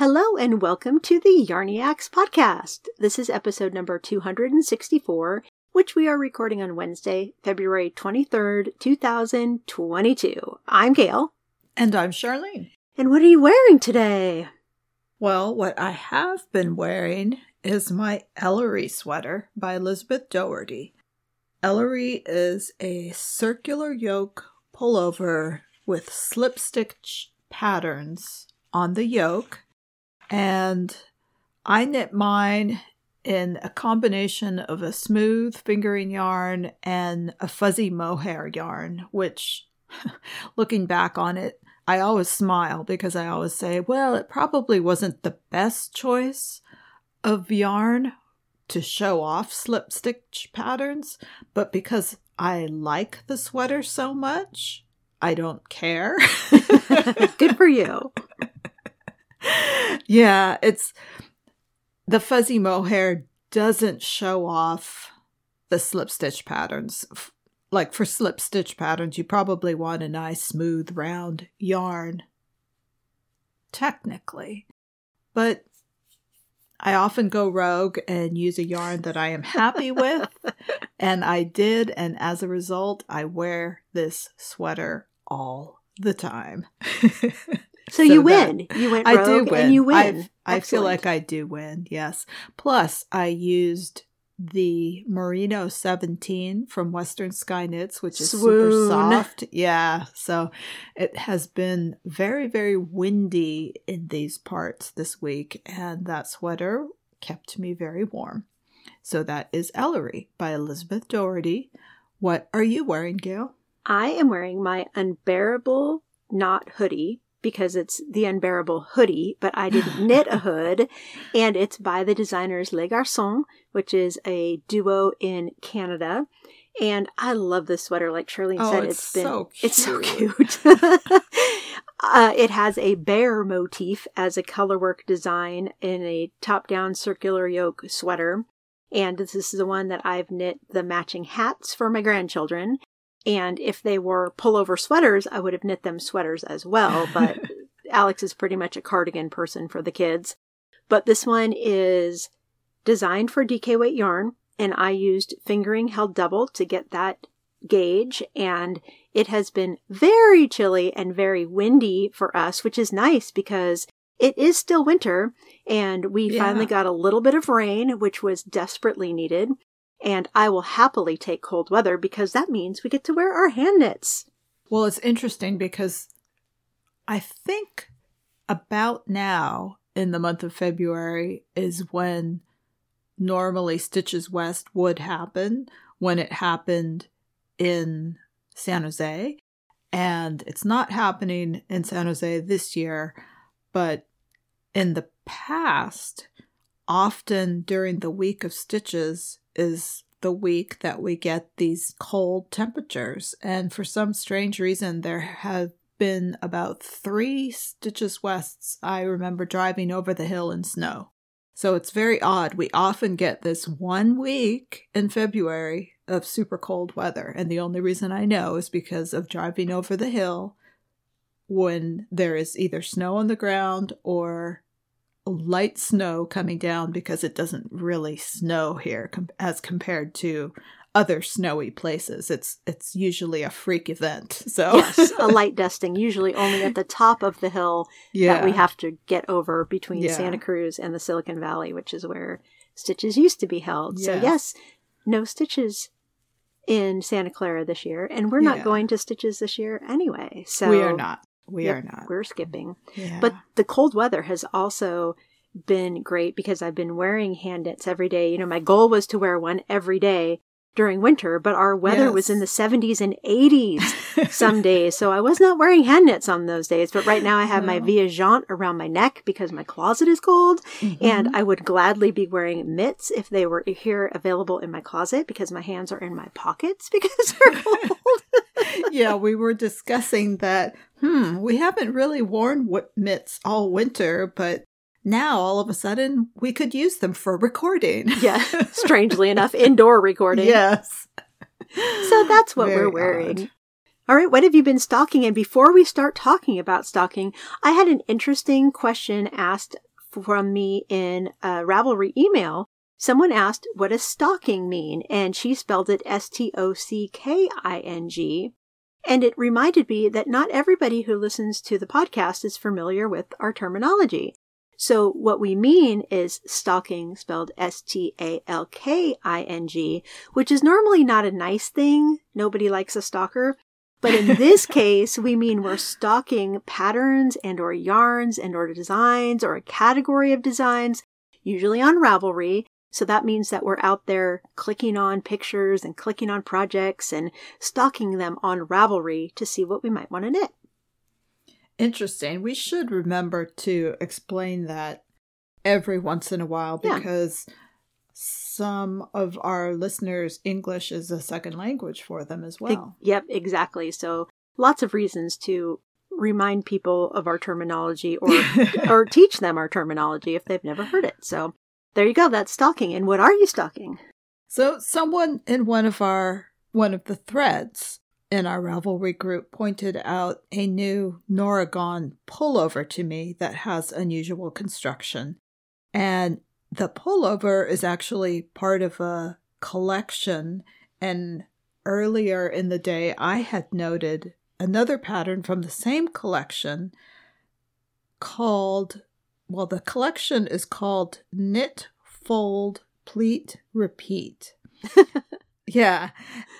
Hello and welcome to the Yarniacs podcast. This is episode number 264, which we are recording on Wednesday, February 23rd, 2022. I'm Gail. And I'm Charlene. And what are you wearing today? Well, what I have been wearing is my Ellery sweater by Elizabeth Doherty. Ellery is a circular yoke pullover with slip stitch patterns on the yoke and I knit mine in a combination of a smooth fingering yarn and a fuzzy mohair yarn, which, looking back on it, I always smile because I always say, well, it probably wasn't the best choice of yarn to show off slip stitch patterns, but because I like the sweater so much, I don't care. Good for you yeah, it's the fuzzy mohair doesn't show off the slip stitch patterns. Like for slip stitch patterns, you probably want a nice smooth round yarn. Technically. But I often go rogue and use a yarn that I am happy with. and I did. And as a result, I wear this sweater all the time. So, so you win. You went I do win. and you win. i I feel like I do win. Yes. Plus, I used the Merino 17 from Western Sky Knits, which is Swoon. super soft. Yeah. So it has been very, very windy in these parts this week, and that sweater kept me very warm. So that is Ellery by Elizabeth Doherty. What are you wearing, Gail? I am wearing my unbearable knot hoodie because it's the unbearable hoodie, but I didn't knit a hood, and it's by the designers Les Garçons, which is a duo in Canada. And I love this sweater. Like Charlene oh, said, it's, it's been so it's so cute. uh, it has a bear motif as a colorwork design in a top-down circular yoke sweater. And this is the one that I've knit the matching hats for my grandchildren. And if they were pullover sweaters, I would have knit them sweaters as well. But Alex is pretty much a cardigan person for the kids. But this one is designed for DK weight yarn, and I used fingering held double to get that gauge. And it has been very chilly and very windy for us, which is nice because it is still winter and we yeah. finally got a little bit of rain, which was desperately needed. And I will happily take cold weather because that means we get to wear our hand knits. Well, it's interesting because I think about now in the month of February is when normally Stitches West would happen when it happened in San Jose. And it's not happening in San Jose this year, but in the past, often during the week of stitches, is the week that we get these cold temperatures. And for some strange reason, there have been about three stitches wests I remember driving over the hill in snow. So it's very odd. We often get this one week in February of super cold weather. And the only reason I know is because of driving over the hill when there is either snow on the ground or light snow coming down because it doesn't really snow here com- as compared to other snowy places. It's it's usually a freak event. So yes, a light dusting, usually only at the top of the hill yeah. that we have to get over between yeah. Santa Cruz and the Silicon Valley, which is where stitches used to be held. Yes. So yes, no stitches in Santa Clara this year, and we're not yeah. going to stitches this year anyway. So we are not. We yep, are not. We're skipping. Yeah. But the cold weather has also been great because I've been wearing hand knits every day. You know, my goal was to wear one every day during winter, but our weather yes. was in the 70s and 80s some days. So I was not wearing hand knits on those days. But right now I have no. my Viajante around my neck because my closet is cold. Mm-hmm. And I would gladly be wearing mitts if they were here available in my closet because my hands are in my pockets because they're cold. yeah, we were discussing that. Hmm, we haven't really worn mitts all winter, but now all of a sudden we could use them for recording. yeah, strangely enough, indoor recording. Yes. So that's what Very we're wearing. Odd. All right, what have you been stalking? And before we start talking about stalking, I had an interesting question asked from me in a Ravelry email. Someone asked, what does stalking mean? And she spelled it S T O C K I N G. And it reminded me that not everybody who listens to the podcast is familiar with our terminology. So what we mean is stalking spelled S-T-A-L-K-I-N-G, which is normally not a nice thing. Nobody likes a stalker. But in this case, we mean we're stalking patterns and or yarns and or designs or a category of designs, usually on Ravelry. So that means that we're out there clicking on pictures and clicking on projects and stalking them on Ravelry to see what we might want to knit. Interesting. We should remember to explain that every once in a while because yeah. some of our listeners' English is a second language for them as well. yep, exactly. So lots of reasons to remind people of our terminology or or teach them our terminology if they've never heard it. So there you go, that's stalking. And what are you stalking? So someone in one of our one of the threads in our Ravelry group pointed out a new Nora Gaughan pullover to me that has unusual construction. And the pullover is actually part of a collection. And earlier in the day, I had noted another pattern from the same collection called, well, the collection is called Knit, Fold, Pleat, Repeat. yeah.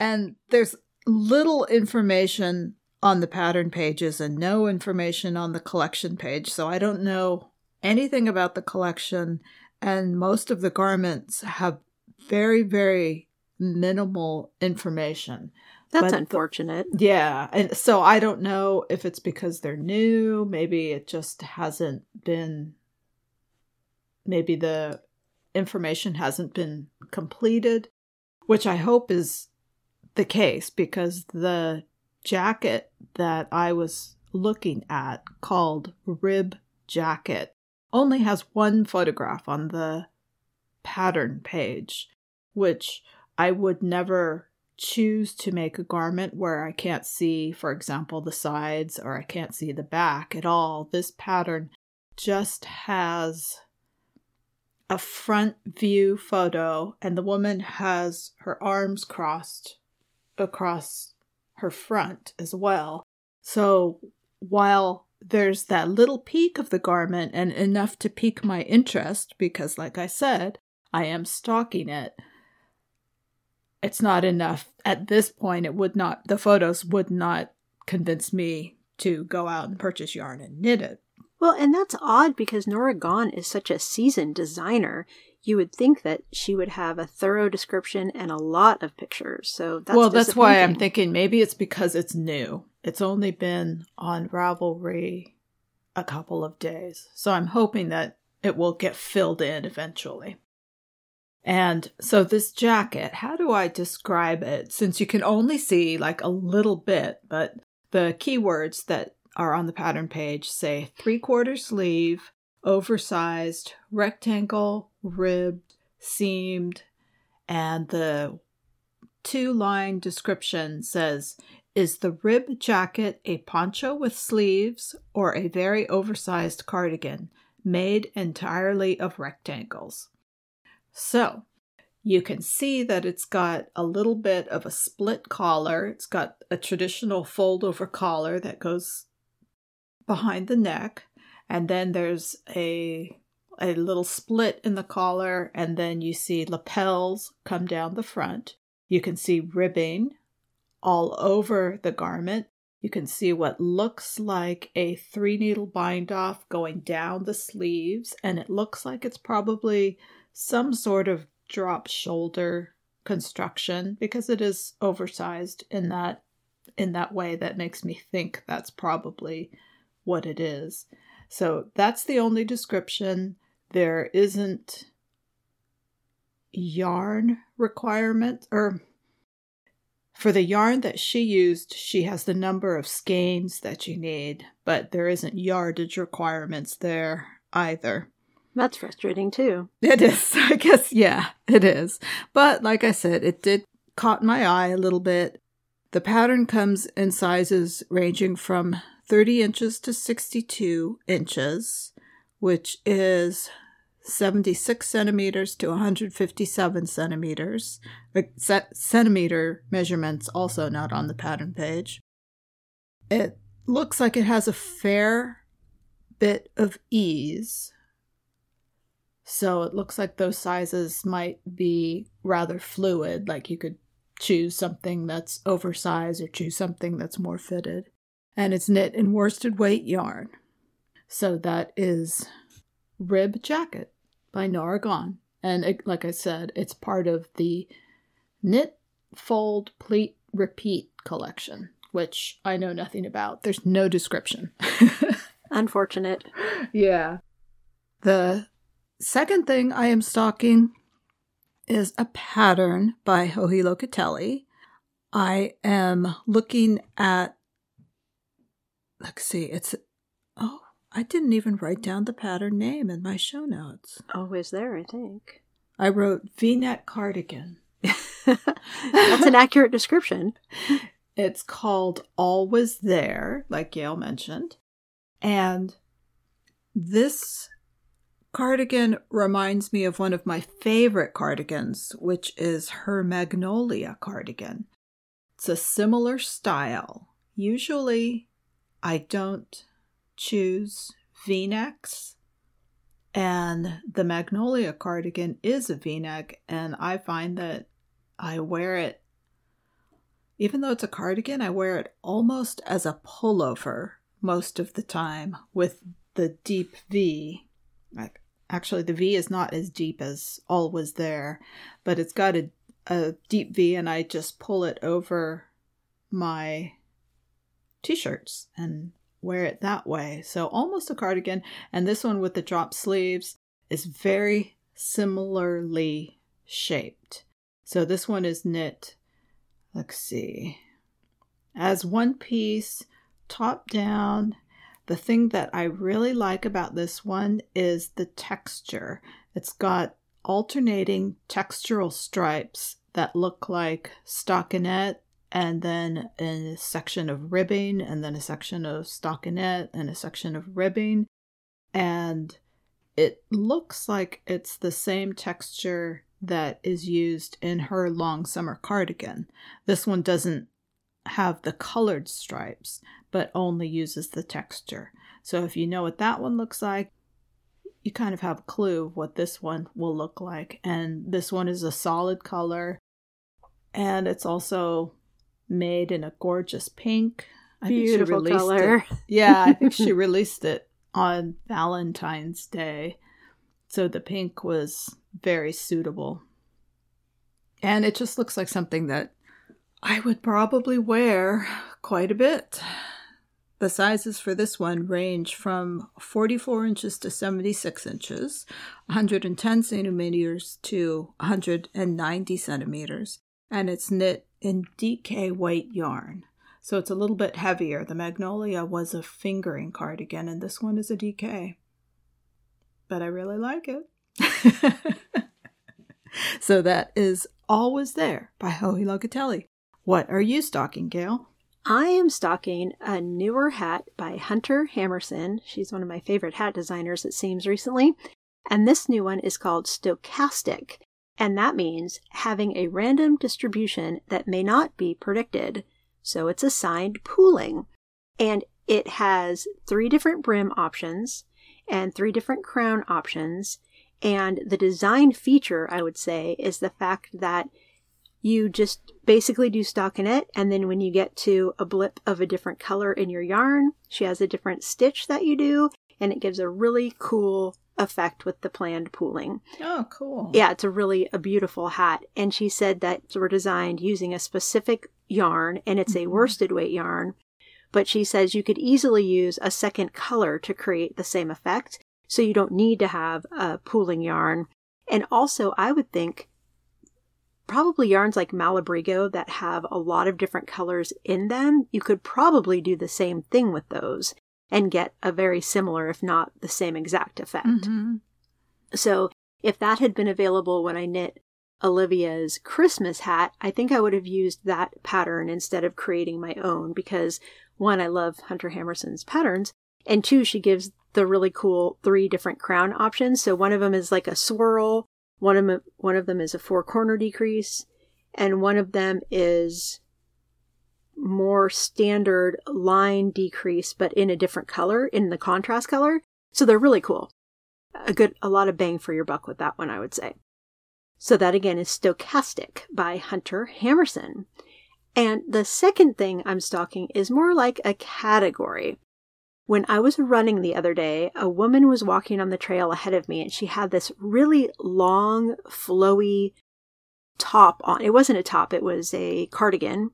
And there's little information on the pattern pages and no information on the collection page. So I don't know anything about the collection. And most of the garments have very, very minimal information. That's but unfortunate. Yeah. And so I don't know if it's because they're new. Maybe it just hasn't been, maybe the information hasn't been completed, which I hope is the case because the jacket that I was looking at called Rib Jacket only has one photograph on the pattern page, which I would never choose to make a garment where I can't see, for example, the sides or I can't see the back at all. This pattern just has a front view photo, and the woman has her arms crossed across her front as well. So while there's that little peak of the garment and enough to pique my interest, because like I said, I am stalking it. It's not enough at this point. It would not, the photos would not convince me to go out and purchase yarn and knit it. Well, and that's odd because Nora Gaughan is such a seasoned designer you would think that she would have a thorough description and a lot of pictures. So that's well, that's why I'm thinking maybe it's because it's new. It's only been on Ravelry a couple of days, so I'm hoping that it will get filled in eventually. And so this jacket, how do I describe it? Since you can only see like a little bit, but the keywords that are on the pattern page say three quarter sleeve, oversized, rectangle, ribbed, seamed, and the two line description says Is the rib jacket a poncho with sleeves or a very oversized cardigan made entirely of rectangles? So, you can see that it's got a little bit of a split collar. It's got a traditional fold over collar that goes behind the neck and then there's a a little split in the collar and then you see lapels come down the front. You can see ribbing all over the garment. You can see what looks like a three needle bind off going down the sleeves, and it looks like it's probably some sort of drop shoulder construction because it is oversized in that in that way that makes me think that's probably what it is. So that's the only description. There isn't yarn requirement or for the yarn that she used, she has the number of skeins that you need, but there isn't yardage requirements there either. That's frustrating too. It is. I guess, yeah, it is. But like I said, it did caught my eye a little bit. The pattern comes in sizes ranging from 30 inches to 62 inches which is 76 centimeters to 157 centimeters. centimeter measurements also not on the pattern page. It looks like it has a fair bit of ease. So it looks like those sizes might be rather fluid, like you could choose something that's oversized or choose something that's more fitted. And it's knit in worsted weight yarn. So that is Rib Jacket by Nora Gaughan. And it, like I said, it's part of the Knit, Fold, Pleat, Repeat collection, which I know nothing about. There's no description. Unfortunate. Yeah. The second thing I am stocking is a pattern by Joji Locatelli. I am looking at, let's see, it's, oh, I didn't even write down the pattern name in my show notes. Oh, Always there, I think. I wrote V neck cardigan. That's an accurate description. It's called Always There, like Gail mentioned. And this cardigan reminds me of one of my favorite cardigans, which is her Magnolia cardigan. It's a similar style. Usually, I don't choose v necks, and the Magnolia cardigan is a v neck, and I find that I wear it, even though it's a cardigan, I wear it almost as a pullover most of the time with the deep V. Actually the V is not as deep as Always There, but it's got a, a deep V and I just pull it over my t-shirts and wear it that way. So almost a cardigan and this one with the drop sleeves is very similarly shaped. So this one is knit let's see as one piece top down. The thing that I really like about this one is the texture. It's got alternating textural stripes that look like stockinette and then a section of ribbing and then a section of stockinette and a section of ribbing and it looks like it's the same texture that is used in her long summer cardigan. This one doesn't have the colored stripes, but only uses the texture. So if you know what that one looks like, you kind of have a clue of what this one will look like. And this one is a solid color, and it's also made in a gorgeous pink. I Beautiful color. It. Yeah, I think she released it on Valentine's Day. So the pink was very suitable. And it just looks like something that I would probably wear quite a bit. The sizes for this one range from 44 inches to 76 inches, 110 centimeters to 190 centimeters, and it's knit in DK weight yarn. So it's a little bit heavier. The Magnolia was a fingering cardigan, and this one is a DK. But I really like it. so that is Always There by Joji Locatelli. What are you stocking, Gail? I am stocking a newer hat by Hunter Hammersen. She's one of my favorite hat designers, it seems, recently. And this new one is called Stochastic. And that means having a random distribution that may not be predicted. So it's assigned pooling. And it has three different brim options and three different crown options. And the design feature, I would say, is the fact that you just basically do stockinette and then when you get to a blip of a different color in your yarn she has a different stitch that you do and it gives a really cool effect with the planned pooling. Oh cool. Yeah it's a really a beautiful hat. And she said that were designed using a specific yarn and it's a mm-hmm. worsted weight yarn. But she says you could easily use a second color to create the same effect so you don't need to have a pooling yarn. And also i would think probably yarns like Malabrigo that have a lot of different colors in them, you could probably do the same thing with those and get a very similar, if not the same exact effect. Mm-hmm. So, if that had been available when I knit Olivia's Christmas hat, I think I would have used that pattern instead of creating my own because one, I love Hunter Hammersen's patterns, and two, she gives the really cool three different crown options. So one of them is like a swirl, one of them, one of them is a four corner decrease, and one of them is more standard line decrease, but in a different color, in the contrast color. So they're really cool. A good, a lot of bang for your buck with that one, I would say. So that again is Stochastic by Hunter Hammersen. And the second thing I'm stalking is more like a category. When I was running the other day, a woman was walking on the trail ahead of me and she had this really long, flowy top on. It wasn't a top, it was a cardigan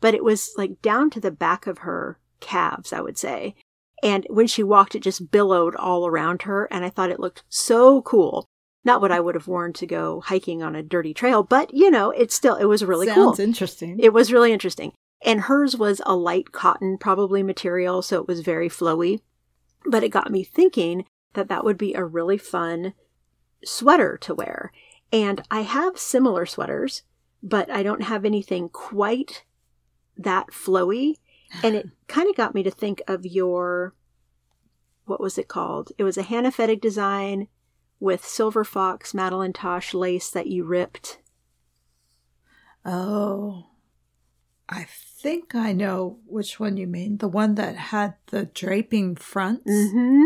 but it was like down to the back of her calves, I would say. And when she walked, it just billowed all around her. And I thought it looked so cool. Not what I would have worn to go hiking on a dirty trail, but you know, it's still, it was really Sounds cool. Sounds interesting. It was really interesting. And hers was a light cotton, probably material, so it was very flowy. But it got me thinking that that would be a really fun sweater to wear. And I have similar sweaters, but I don't have anything quite that flowy. And it kind of got me to think of your, what was it called? It was a Hannah Fettig design with Silver Fox Madeline Tosh lace that you ripped. Oh, I think I know which one you mean. The one that had the draping fronts. Mm-hmm.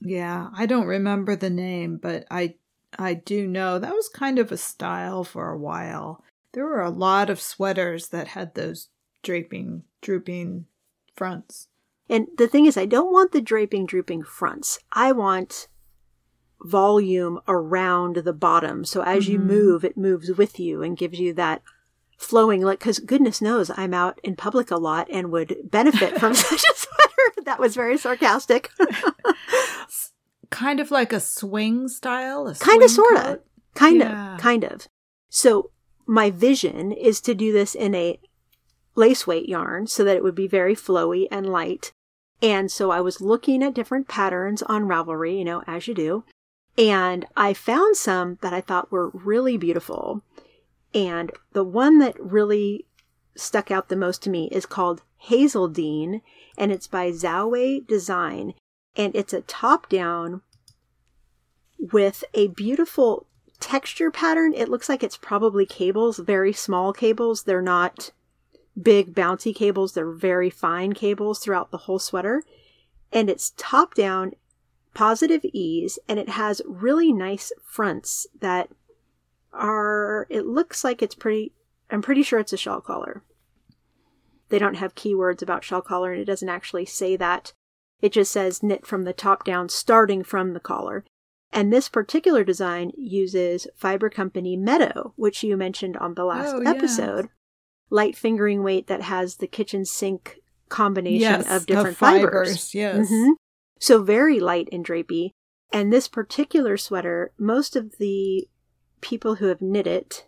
Yeah, I don't remember the name, but I I do know that was kind of a style for a while. There were a lot of sweaters that had those draping, drooping fronts. And the thing is, I don't want the draping, drooping fronts. I want volume around the bottom. So as mm-hmm. you move, it moves with you and gives you that flowing like because goodness knows i'm out in public a lot and would benefit from such a sweater that was very sarcastic kind of like a swing style a kind of sort of kind yeah. of kind of so my vision is to do this in a lace weight yarn so that it would be very flowy and light. And so I was looking at different patterns on Ravelry, you know, as you do. And I found some that I thought were really beautiful. And the one that really stuck out the most to me is called Hazeldine, and it's by Zoway Design. And it's a top down with a beautiful texture pattern. It looks like it's probably cables, very small cables. They're not big bouncy cables. They're very fine cables throughout the whole sweater. And it's top down, positive ease, and it has really nice fronts that are, it looks like it's pretty, I'm pretty sure it's a shawl collar. They don't have keywords about shawl collar, and it doesn't actually say that. It just says knit from the top down, starting from the collar. And this particular design uses Fiber Company Meadow, which you mentioned on the last oh, episode light fingering weight that has the kitchen sink combination yes, of different fibers. fibers. Yes. Mm-hmm. So very light and drapey. And this particular sweater, most of the people who have knit it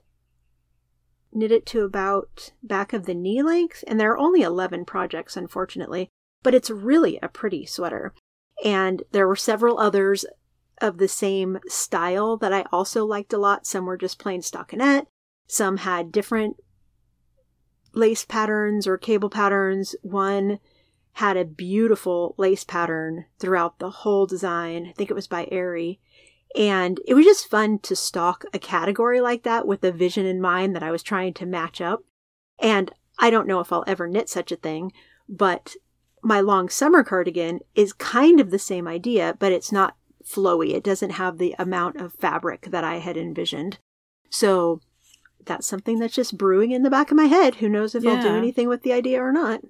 knit it to about back of the knee length, and there are only 11 projects, unfortunately, but it's really a pretty sweater. And there were several others of the same style that I also liked a lot. Some were just plain stockinette, some had different lace patterns or cable patterns. One had a beautiful lace pattern throughout the whole design. I think it was by Aerie. And it was just fun to stock a category like that with a vision in mind that I was trying to match up. And I don't know if I'll ever knit such a thing, but my long summer cardigan is kind of the same idea, but it's not flowy. It doesn't have the amount of fabric that I had envisioned. So that's something that's just brewing in the back of my head. Who knows if yeah. I'll do anything with the idea or not.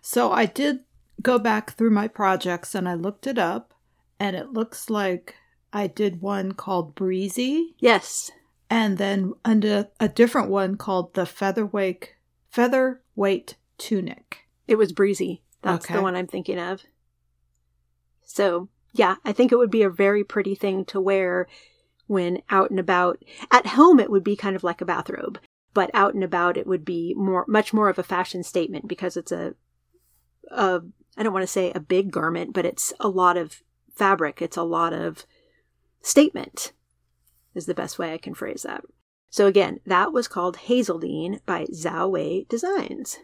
So I did go back through my projects and I looked it up, and it looks like I did one called Breezy. Yes. And then under a different one called the Featherweight Featherweight Tunic. It was Breezy. That's okay. the one I'm thinking of. So, yeah, I think it would be a very pretty thing to wear when out and about. At home, it would be kind of like a bathrobe, but out and about, it would be more, much more of a fashion statement because it's a, a I don't want to say a big garment, but it's a lot of fabric. It's a lot of statement, is the best way I can phrase that. So again, that was called Hazeldine by Zhao Wei Designs.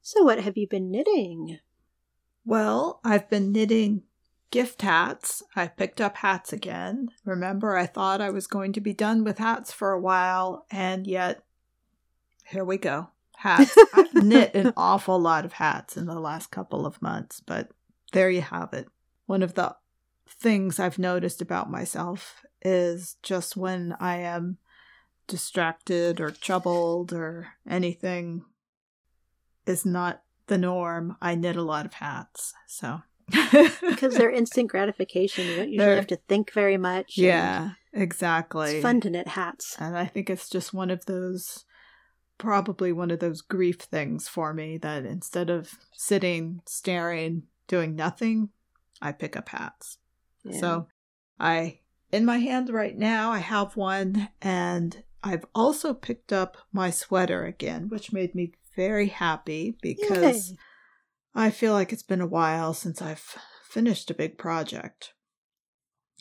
So what have you been knitting? Well, I've been knitting gift hats. I picked up hats again. Remember, I thought I was going to be done with hats for a while, and yet here we go. Hats. I've knit an awful lot of hats in the last couple of months, but there you have it. One of the things I've noticed about myself is just when I am distracted or troubled or anything is not the norm, I knit a lot of hats. So because they're instant gratification. You don't usually they're, have to think very much. Yeah, exactly. It's fun to knit hats. And I think it's just one of those, probably one of those grief things for me that instead of sitting, staring, doing nothing, I pick up hats. Yeah. So I, in my hand right now, I have one and I've also picked up my sweater again, which made me very happy because Yay. I feel like it's been a while since I've finished a big project.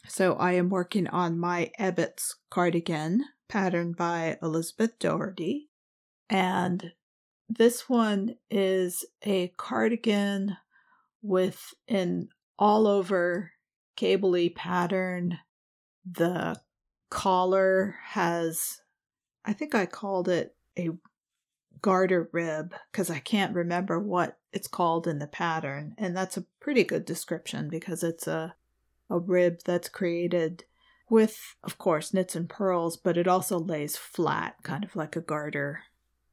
So I am working on my Ebbets cardigan, patterned by Elizabeth Doherty. And this one is a cardigan with an all over cabley pattern. The collar has, I think I called it a garter rib because I can't remember what it's called in the pattern. And that's a pretty good description because it's a, a rib that's created with, of course, knits and purls, but it also lays flat, kind of like a garter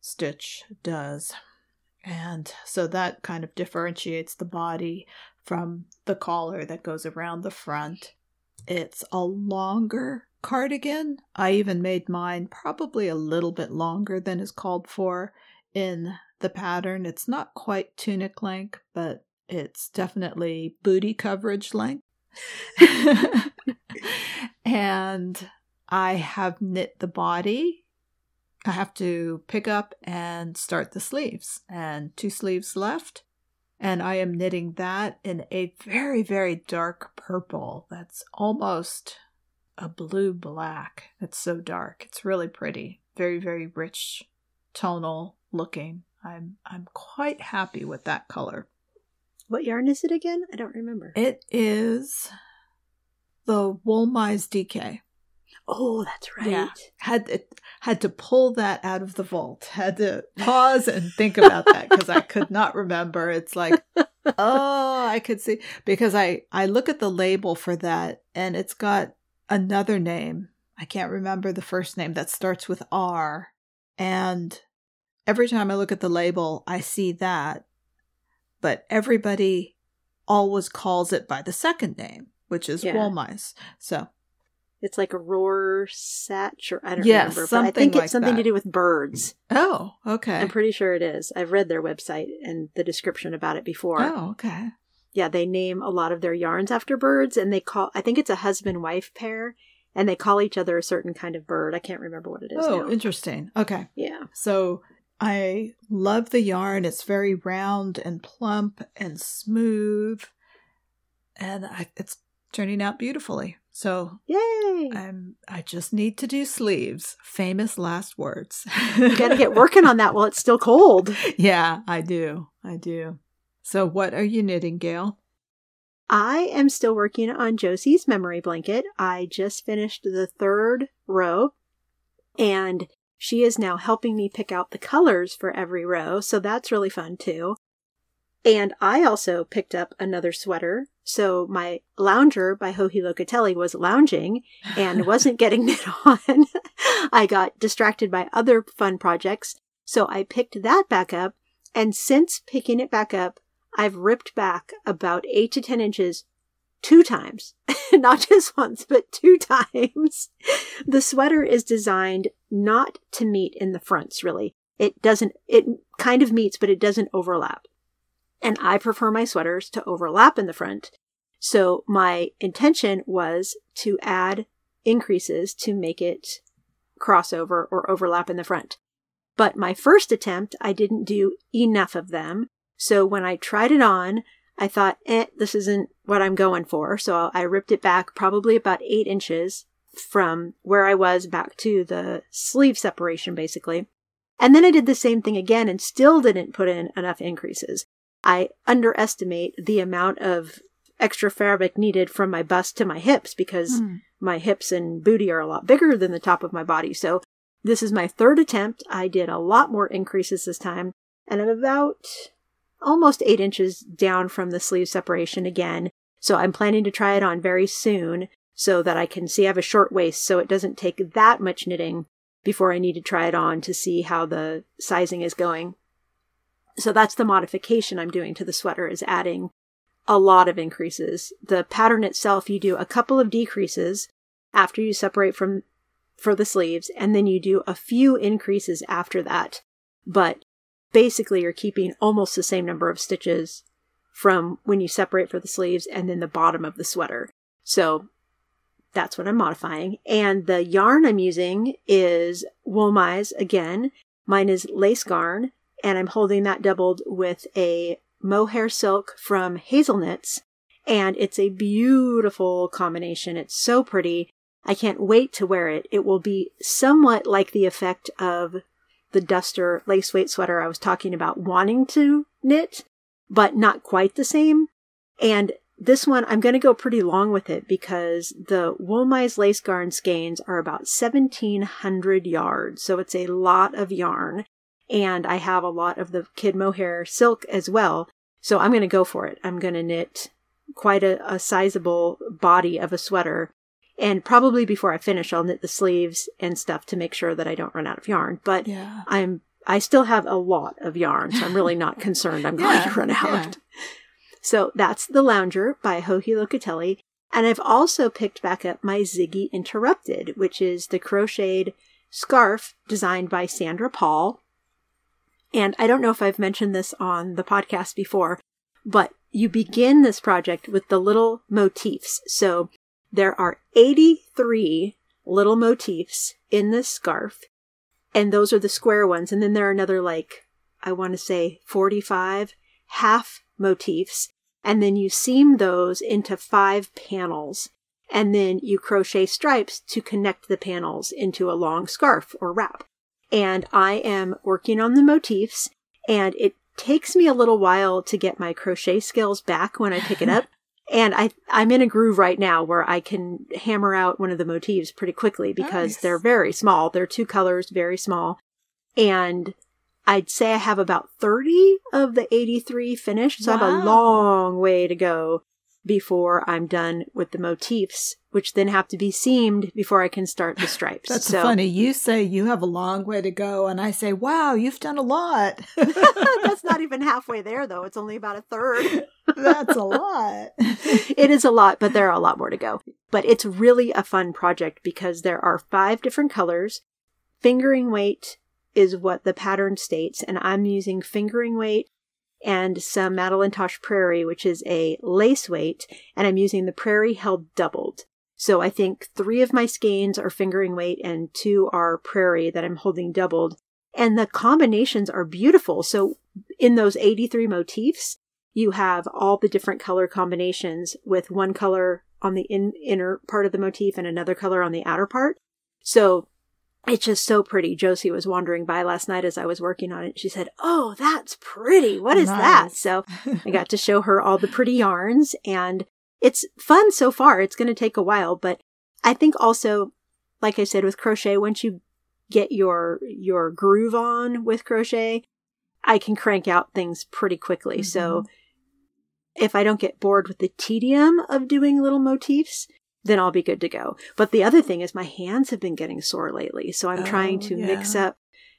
stitch does. And so that kind of differentiates the body from the collar that goes around the front. It's a longer cardigan. I even made mine probably a little bit longer than is called for in the pattern. It's not quite tunic length, but it's definitely booty coverage length. and I have knit the body. I have to pick up and start the sleeves, and two sleeves left. And I am knitting that in a very, very dark purple that's almost a blue black. It's so dark. It's really pretty. Very, very rich, tonal looking. I'm I'm quite happy with that color. What yarn is it again? I don't remember. It is the Wollmeise DK. Oh, that's right. Yeah. Had it, had to pull that out of the vault. Had to pause and think about that because I could not remember. It's like, oh, I could see because I I look at the label for that and it's got another name. I can't remember the first name that starts with R. And every time I look at the label, I see that. But everybody always calls it by the second name, which is yeah. So it's like a Rohrspatz, or I don't yes, remember, but I think it's like something that. to do with birds. Oh, okay. I'm pretty sure it is. I've read their website and the description about it before. Oh, okay. Yeah, they name a lot of their yarns after birds, and they call. I think it's a husband wife pair, and they call each other a certain kind of bird. I can't remember what it is. Oh, now. interesting. Okay. Yeah. So I love the yarn. It's very round and plump and smooth, and I, it's turning out beautifully. So yay! I'm I just need to do sleeves. Famous last words. you got to get working on that while it's still cold. Yeah, I do. I do. So what are you knitting, Gail? I am still working on Josie's memory blanket. I just finished the third row, and she is now helping me pick out the colors for every row, so that's really fun too. And I also picked up another sweater. So my lounger by Joji Locatelli was lounging and wasn't getting knit on. I got distracted by other fun projects. So I picked that back up. And since picking it back up, I've ripped back about eight to 10 inches two times, not just once, but two times. The sweater is designed not to meet in the fronts, really. It doesn't, it kind of meets, but it doesn't overlap. And I prefer my sweaters to overlap in the front. So my intention was to add increases to make it crossover or overlap in the front. But my first attempt, I didn't do enough of them. So when I tried it on, I thought, eh, this isn't what I'm going for. So I ripped it back probably about eight inches from where I was back to the sleeve separation, basically. And then I did the same thing again and still didn't put in enough increases. I underestimate the amount of extra fabric needed from my bust to my hips because Mm. my hips and booty are a lot bigger than the top of my body. So this is my third attempt. I did a lot more increases this time, and I'm about almost eight inches down from the sleeve separation again. So I'm planning to try it on very soon so that I can see I have a short waist so it doesn't take that much knitting before I need to try it on to see how the sizing is going. So that's the modification I'm doing to the sweater is adding a lot of increases. The pattern itself, you do a couple of decreases after you separate from for the sleeves, and then you do a few increases after that. But basically, you're keeping almost the same number of stitches from when you separate for the sleeves and then the bottom of the sweater. So that's what I'm modifying. And the yarn I'm using is Wollmeise again. Mine is lace garn, and I'm holding that doubled with a mohair silk from Hazelnuts. And it's a beautiful combination. It's so pretty. I can't wait to wear it. It will be somewhat like the effect of the duster lace weight sweater I was talking about wanting to knit, but not quite the same. And this one, I'm going to go pretty long with it because the Wollmeise lace garn skeins are about 1700 yards. So it's a lot of yarn. And I have a lot of the kid mohair silk as well. So I'm going to go for it. I'm going to knit quite a, a sizable body of a sweater. And probably before I finish, I'll knit the sleeves and stuff to make sure that I don't run out of yarn. But Yeah. I'm I still have a lot of yarn, so I'm really not concerned I'm going to run out. yeah. So that's The Lounger by Joji Locatelli. And I've also picked back up my Ziggy Interrupted, which is the crocheted scarf designed by Sandra Paul. And I don't know if I've mentioned this on the podcast before, but you begin this project with the little motifs. So there are 83 little motifs in this scarf, and those are the square ones. And then there are another, like, I want to say 45 half motifs. And then you seam those into five panels. And then you crochet stripes to connect the panels into a long scarf or wrap. And I am working on the motifs, and it takes me a little while to get my crochet skills back when I pick it up. And I, I'm in a groove right now where I can hammer out one of the motifs pretty quickly because Nice. they're very small. They're two colors, very small. And I'd say I have about 30 of the 83 finished. So I have a long way to go before I'm done with the motifs, which then have to be seamed before I can start the stripes. That's so funny. You say you have a long way to go, and I say, wow, you've done a lot. that's not even halfway there though. It's only about a third. That's a lot. it is a lot, but there are a lot more to go. But it's really a fun project because there are five different colors. Fingering weight is what the pattern states, and I'm using fingering weight and some Madeline Tosh Prairie, which is a lace weight, and I'm using the Prairie held doubled. So I think three of my skeins are fingering weight and two are Prairie that I'm holding doubled. And the combinations are beautiful. So in those 83 motifs, you have all the different color combinations with one color on the in- inner part of the motif and another color on the outer part. So it's just so pretty. Josie was wandering by last night as I was working on it. She said, Oh, that's pretty. What is that? So I got to show her all the pretty yarns and it's fun so far. It's going to take a while, but I think also, like I said, with crochet, once you get your, your groove on with crochet, I can crank out things pretty quickly. So mm-hmm. if I don't get bored with the tedium of doing little motifs, then I'll be good to go. But the other thing is my hands have been getting sore lately. So I'm trying Oh, to mix up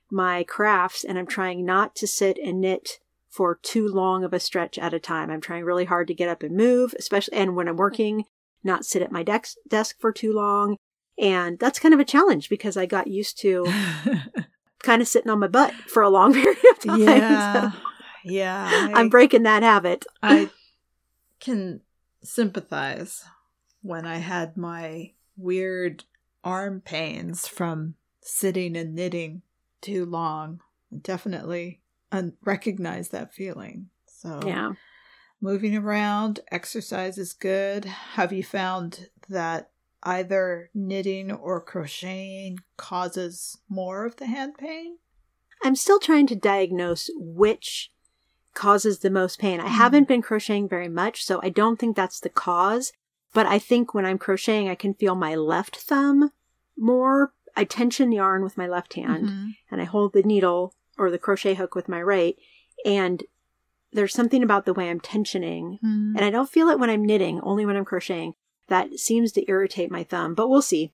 my crafts and I'm trying not to sit and knit for too long of a stretch at a time. I'm trying really hard to get up and move, especially and when I'm mm-hmm. working, not sit at my desk desk for too long. And that's kind of a challenge because I got used to kind of sitting on my butt for a long period of time. yeah. So Yeah. I'm breaking that habit. I can sympathize when I had my weird arm pains from sitting and knitting too long. I definitely un- recognize that feeling. So, Yeah. moving around, exercise is good. Have you found that either knitting or crocheting causes more of the hand pain? I'm still trying to diagnose which causes the most pain. I hmm. haven't been crocheting very much, so I don't think that's the cause. But I think when I'm crocheting, I can feel my left thumb more. I tension yarn with my left hand Mhm. and I hold the needle or the crochet hook with my right. And there's something about the way I'm tensioning. Mm. And I don't feel it when I'm knitting, only when I'm crocheting. That seems to irritate my thumb, but we'll see.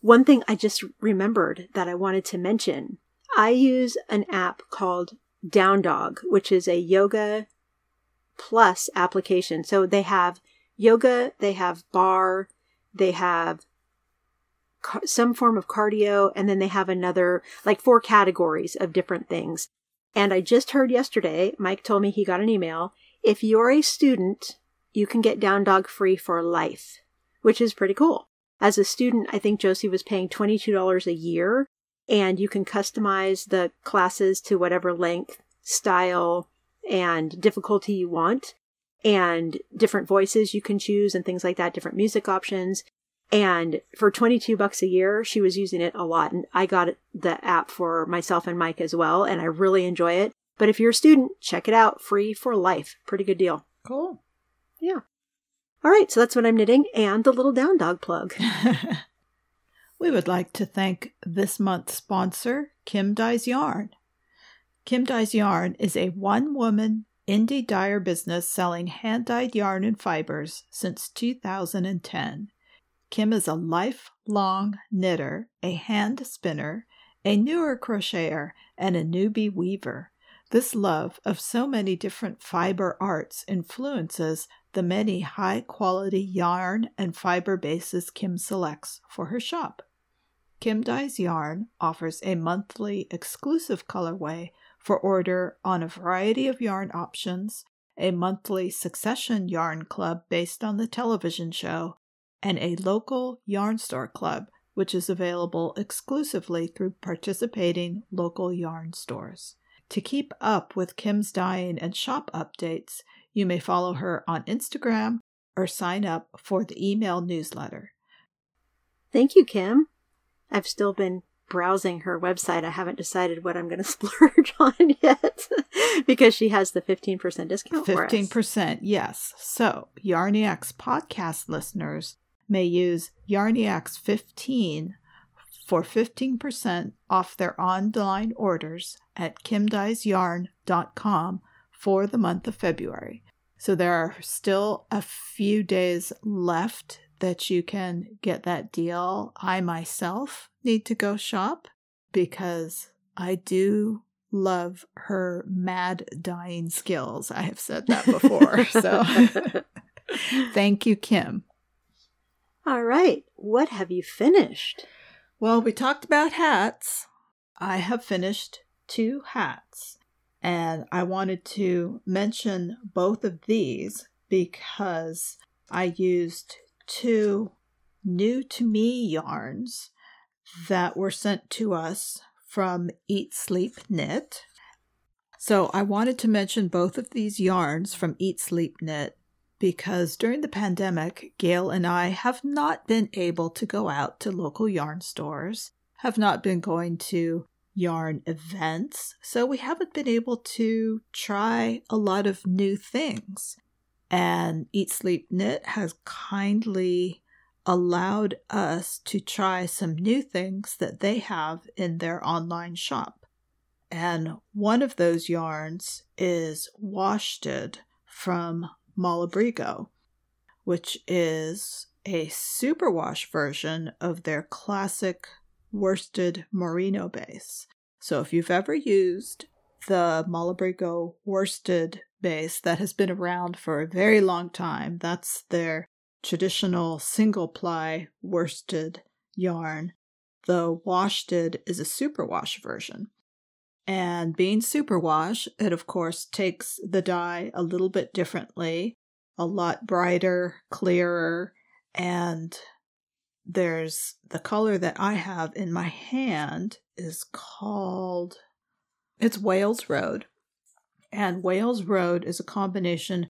One thing I just remembered that I wanted to mention I use an app called Down Dog, which is a yoga plus application. So they have yoga, they have barre, they have some form of cardio, and then they have another, like four categories of different things. And I just heard yesterday, Mike told me he got an email. If you're a student, you can get Down Dog free for life, which is pretty cool. As a student, I think Josie was paying $22 a year, and you can customize the classes to whatever length, style, and difficulty you want, and different voices you can choose, and things like that, different music options. And for 22 bucks a year, she was using it a lot. And I got the app for myself and Mike as well, and I really enjoy it. But if you're a student, check it out. Free for life. Pretty good deal. Cool. Yeah. All right, so that's what I'm knitting and the little down dog plug. we would like to thank this month's sponsor, Kim Dyes Yarn. Kim Dyes Yarn is a one woman indie dyer business selling hand dyed yarn and fibers since 2010. Kim is a lifelong knitter, a hand spinner, a newer crocheter, and a newbie weaver. This love of so many different fiber arts influences the many high quality yarn and fiber bases Kim selects for her shop. Kim Dyes Yarn offers a monthly exclusive colorway for order on a variety of yarn options, a monthly succession yarn club based on the television show, and a local yarn store club, which is available exclusively through participating local yarn stores. To keep up with Kim's dyeing and shop updates, you may follow her on Instagram or sign up for the email newsletter. Thank you, Kim. I've still been browsing her website. I haven't decided what I'm going to splurge on yet because she has the 15% discount for us. 15%, yes. So, Yarniacs podcast listeners may use Yarniacs 15 for 15% off their online orders at kimdyesyarn.com for the month of February. So there are still a few days left that you can get that deal. I myself need to go shop because I do love her mad dyeing skills. I have said that before. so thank you, Kim. All right. What have you finished? Well, we talked about hats. I have finished two hats, and I wanted to mention both of these because I used two new to me yarns that were sent to us from Eat Sleep Knit. So I wanted to mention both of these yarns from Eat Sleep Knit because during the pandemic, Gail and I have not been able to go out to local yarn stores, have not been going to yarn events, so we haven't been able to try a lot of new things. And Eat Sleep Knit has kindly allowed us to try some new things that they have in their online shop. And one of those yarns is Washted from Malabrigo, which is a superwash version of their classic worsted merino base. So if you've ever used the Malabrigo worsted base that has been around for a very long time, that's their traditional single ply worsted yarn. The Washted is a superwash version. And being superwash, it of course takes the dye a little bit differently, a lot brighter, clearer, and there's the color that I have in my hand is called it's Whales Road. And Whales Road is a combination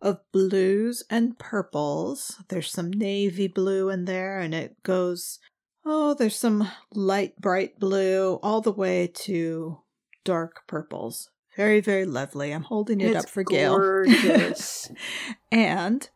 of blues and purples. There's some navy blue in there and it goes oh, there's some light bright blue all the way to dark purples. Very, very lovely. I'm holding it It's up for Gail. gorgeous. and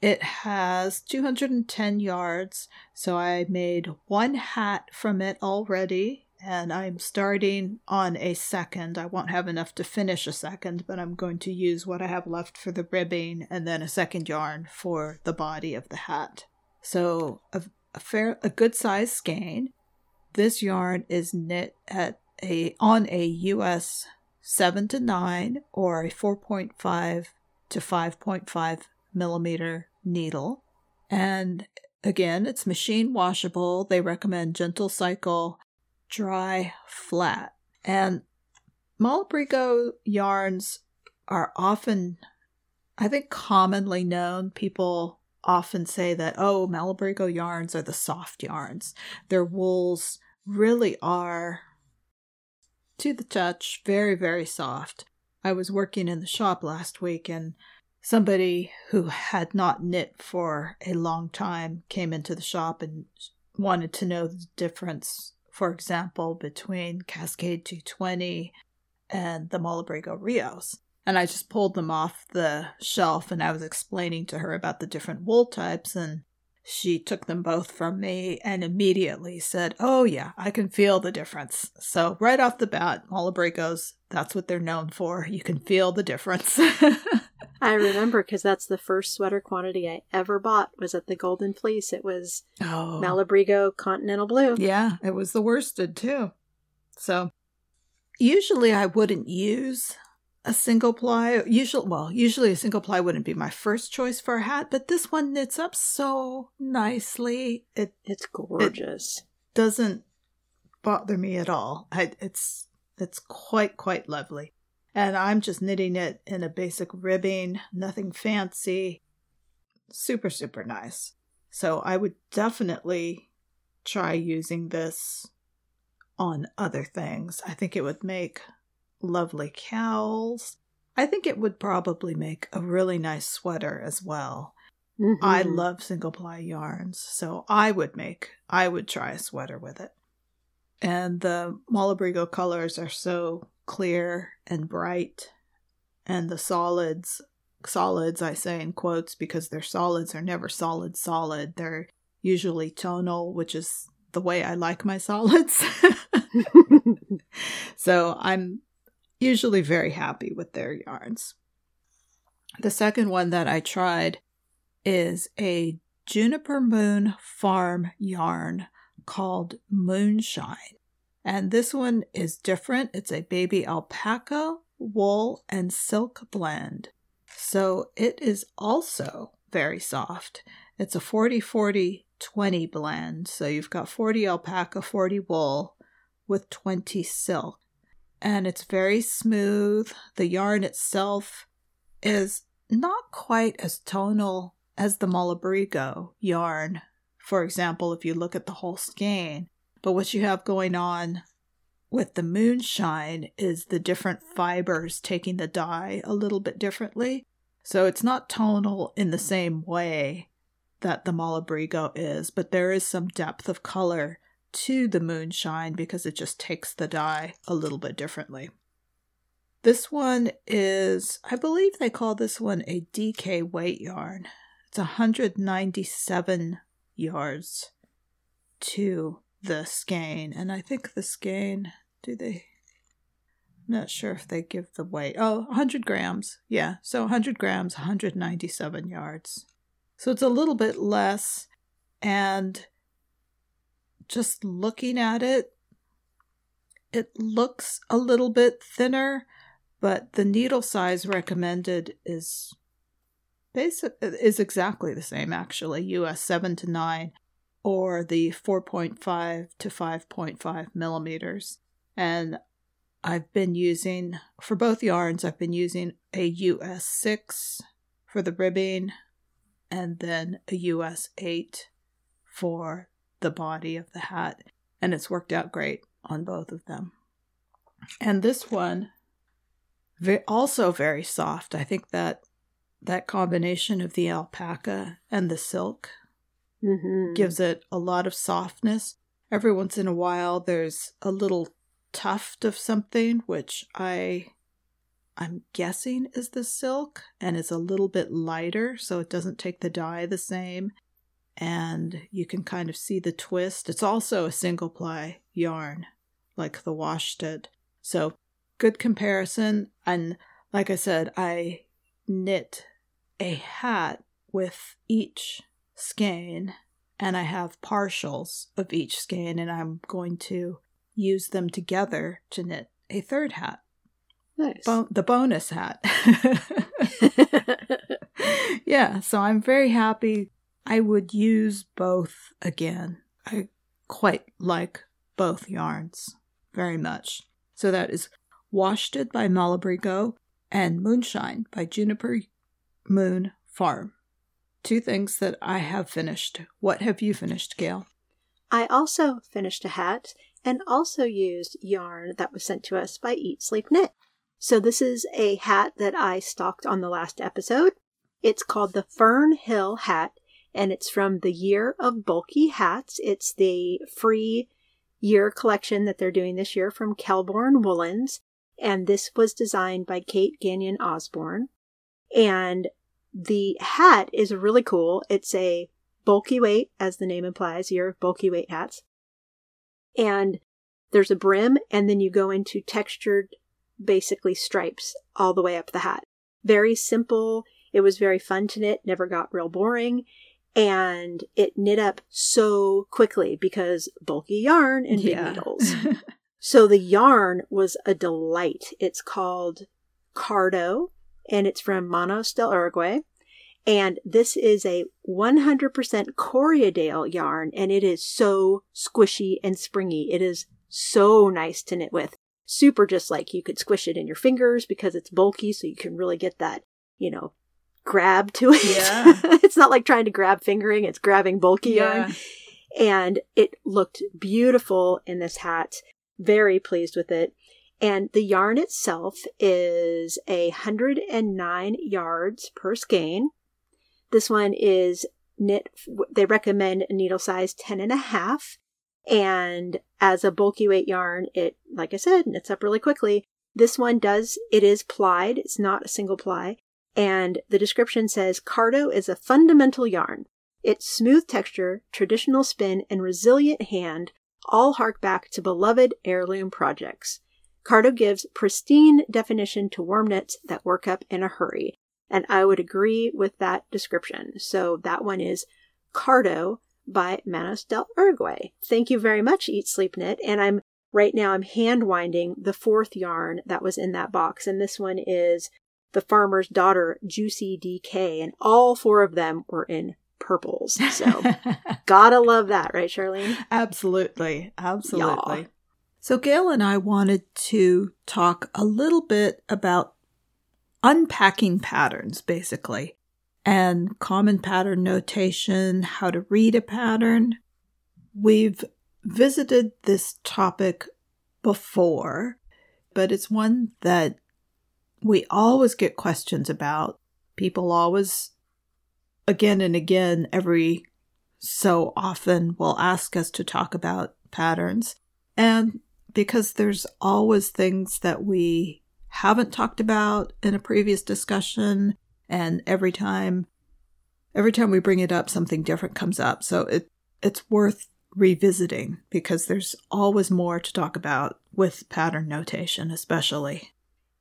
it has 210 yards. So I made one hat from it already, and I'm starting on a second. I won't have enough to finish a second, but I'm going to use what I have left for the ribbing and then a second yarn for the body of the hat. So a, a fair, a good size skein. This yarn is knit at a on a US 7 to 9 or a 4.5 to 5.5 millimeter needle. And again, it's machine washable. They recommend gentle cycle, dry, flat. And Malabrigo yarns are often, I think, commonly known. People often say that, oh, Malabrigo yarns are the soft yarns. Their wools really are to the touch, very, very soft. I was working in the shop last week and somebody who had not knit for a long time came into the shop and wanted to know the difference, for example, between Cascade 220 and the Malabrigo Rios. And I just pulled them off the shelf and I was explaining to her about the different wool types and she took them both from me and immediately said, Oh, yeah, I can feel the difference. So, right off the bat, Malabrigos, that's what they're known for. You can feel the difference. I remember because that's the first sweater quantity I ever bought was at the Golden Fleece. It was oh, Malabrigo Continental Blue. yeah, it was the worsted too. So, usually I wouldn't use a single ply. Usually, well, usually a single ply wouldn't be my first choice for a hat, but this one knits up so nicely. It It's gorgeous. doesn't bother me at all. I, it's it's quite quite lovely, and I'm just knitting it in a basic ribbing, nothing fancy, super super nice. So I would definitely try using this on other things. I think it would make lovely cowls. I think it would probably make a really nice sweater as well. I Mhm. love single ply yarns, so I would make, I would try a sweater with it. And the Malabrigo colors are so clear and bright, and the solids, solids I say in quotes because their solids are never solid, solid. They're usually tonal, which is the way I like my solids. so I'm usually very happy with their yarns. The second one that I tried is a Juniper Moon Farm yarn called Moonshine. And this one is different. It's a baby alpaca, wool, and silk blend. So it is also very soft. It's a 40 40 20 blend. So you've got 40 alpaca, 40 wool with 20 silk. And it's very smooth. The yarn itself is not quite as tonal as the Malabrigo yarn. For example, if you look at the whole skein, but what you have going on with the moonshine is the different fibers taking the dye a little bit differently. So it's not tonal in the same way that the Malabrigo is, but there is some depth of color to the moonshine because it just takes the dye a little bit differently. This one is, I believe they call this one a DK weight yarn. It's 197 yards to the skein. And I think the skein, do they? I'm not sure if they give the weight. Oh, 100 grams. Yeah, so 100 grams, 197 yards. So it's a little bit less. And just looking at it, it looks a little bit thinner, but the needle size recommended is basic is exactly the same actually us 7 to 9 or the 4.5 to 5.5 millimeters. And i've been using for both yarns i've been using a us 6 for the ribbing and then a us 8 for the body of the hat. And it's worked out great on both of them. And this one also very soft. I think that that combination of the alpaca and the silk Mhm. gives it a lot of softness. Every once in a while, there's a little tuft of something, which I I'm guessing is the silk and it's a little bit lighter so it doesn't take the dye the same and you can kind of see the twist. It's also a single ply yarn like the worsted. So good comparison and like I said I knit a hat with each skein and I have partials of each skein and I'm going to use them together to knit a third hat. Nice. Bo- the bonus hat. yeah, so I'm very happy. I would use both again. I quite like both yarns very much. So that is Washted by Malabrigo and Moonshine by Juniper Moon Farm. Two things that I have finished. What have you finished, Gail? I also finished a hat and also used yarn that was sent to us by Eat Sleep Knit. So this is a hat that I stocked on the last episode. It's called the Fern Hill hat and it's from the Year of Bulky Hats. It's the free year collection that they're doing this year from Kelbourne Woolens. And this was designed by Kate Gagnon Osborne. And the hat is really cool. It's a bulky weight, as the name implies, your bulky weight hats. And there's a brim, and then you go into textured basically stripes all the way up the hat. Very simple. It was very fun to knit, never got real boring. And it knit up so quickly because bulky yarn and big Yeah. needles. so the yarn was a delight. It's called Cardo and it's from Manos del Uruguay. And this is a 100% Corriedale yarn and it is so squishy and springy. It is so nice to knit with super just like you could squish it in your fingers because it's bulky so you can really get that you know grab to it Yeah. it's not like trying to grab fingering it's grabbing bulky yarn and it looked beautiful in this hat very pleased with it and the yarn itself is a 109 yards per skein this one is knit they recommend a needle size 10 and a half and as a bulky weight yarn, it, like I said, knits up really quickly. This one does, it is plied. It's not a single ply. And the description says Cardo is a fundamental yarn. Its smooth texture, traditional spin, and resilient hand all hark back to beloved heirloom projects. Cardo gives pristine definition to worm knits that work up in a hurry. And I would agree with that description. So that one is Cardo by Manos del Uruguay. Thank you very much, Eat Sleep Knit. And I'm right now I'm hand winding the fourth yarn that was in that box. And this one is the farmer's daughter, Juicy DK. And all four of them were in purples. So gotta love that, right, Charlene? absolutely. Absolutely. So, Gail and I wanted to talk a little bit about unpacking patterns, basically, and common pattern notation, how to read a pattern. We've visited this topic before, but it's one that we always get questions about. People always, again and again, every so often, will ask us to talk about patterns. And because there's always things that we haven't talked about in a previous discussion, and every time every time we bring it up something different comes up. So it it's worth revisiting because there's always more to talk about with pattern notation especially.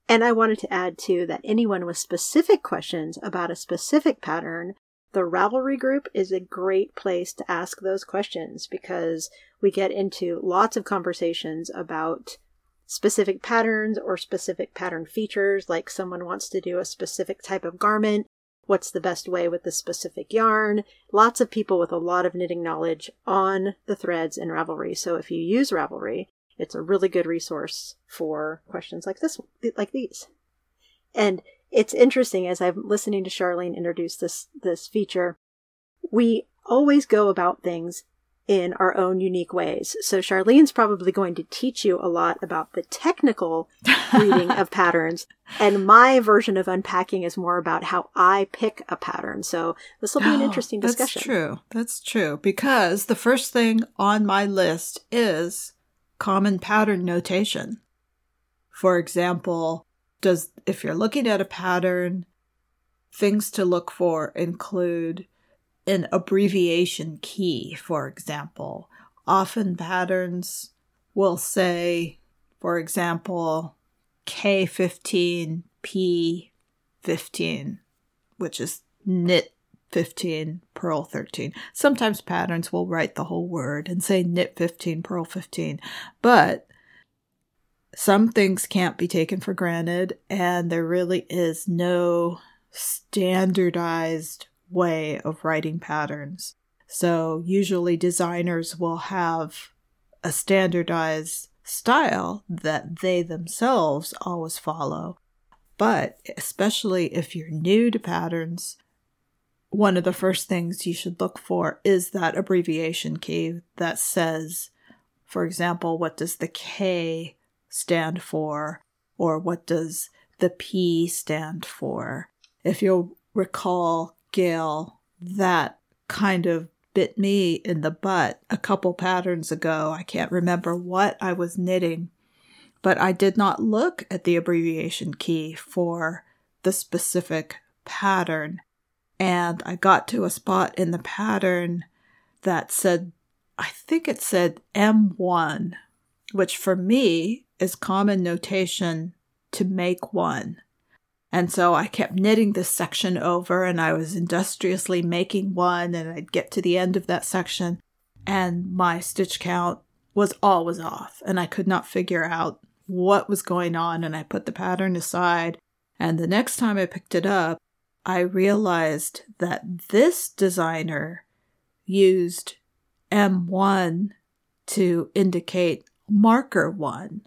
And I wanted to add too that anyone with specific questions about a specific pattern, the Ravelry group is a great place to ask those questions because we get into lots of conversations about specific patterns or specific pattern features, like someone wants to do a specific type of garment. What's the best way with the specific yarn? Lots of people with a lot of knitting knowledge on the threads in Ravelry. So if you use Ravelry, it's a really good resource for questions like this, like these. And it's interesting as I'm listening to Charlene introduce this this feature. We always go about things in our own unique ways. So Charlene's probably going to teach you a lot about the technical reading of patterns, and my version of unpacking is more about how I pick a pattern. So this will be an Oh, interesting discussion. That's true. That's true. Because the first thing on my list is common pattern notation. For example, does if you're looking at a pattern, things to look for include an abbreviation key, for example. Often patterns will say, for example, K15, P15, which is knit 15, purl 13. Sometimes patterns will write the whole word and say knit 15, purl 15. But some things can't be taken for granted, and there really is no standardized way of writing patterns. So, usually, designers will have a standardized style that they themselves always follow. But especially if you're new to patterns, one of the first things you should look for is that abbreviation key that says, for example, what does the K stand for, or what does the P stand for. If you'll recall, Gail, that kind of bit me in the butt a couple patterns ago. I can't remember what I was knitting, but I did not look at the abbreviation key for the specific pattern. And I got to a spot in the pattern that said, I think it said M1, which for me is common notation to make one. And so I kept knitting this section over and I was industriously making one and I'd get to the end of that section and my stitch count was always off and I could not figure out what was going on and I put the pattern aside and the next time I picked it up I realized that this designer used M1 to indicate marker 1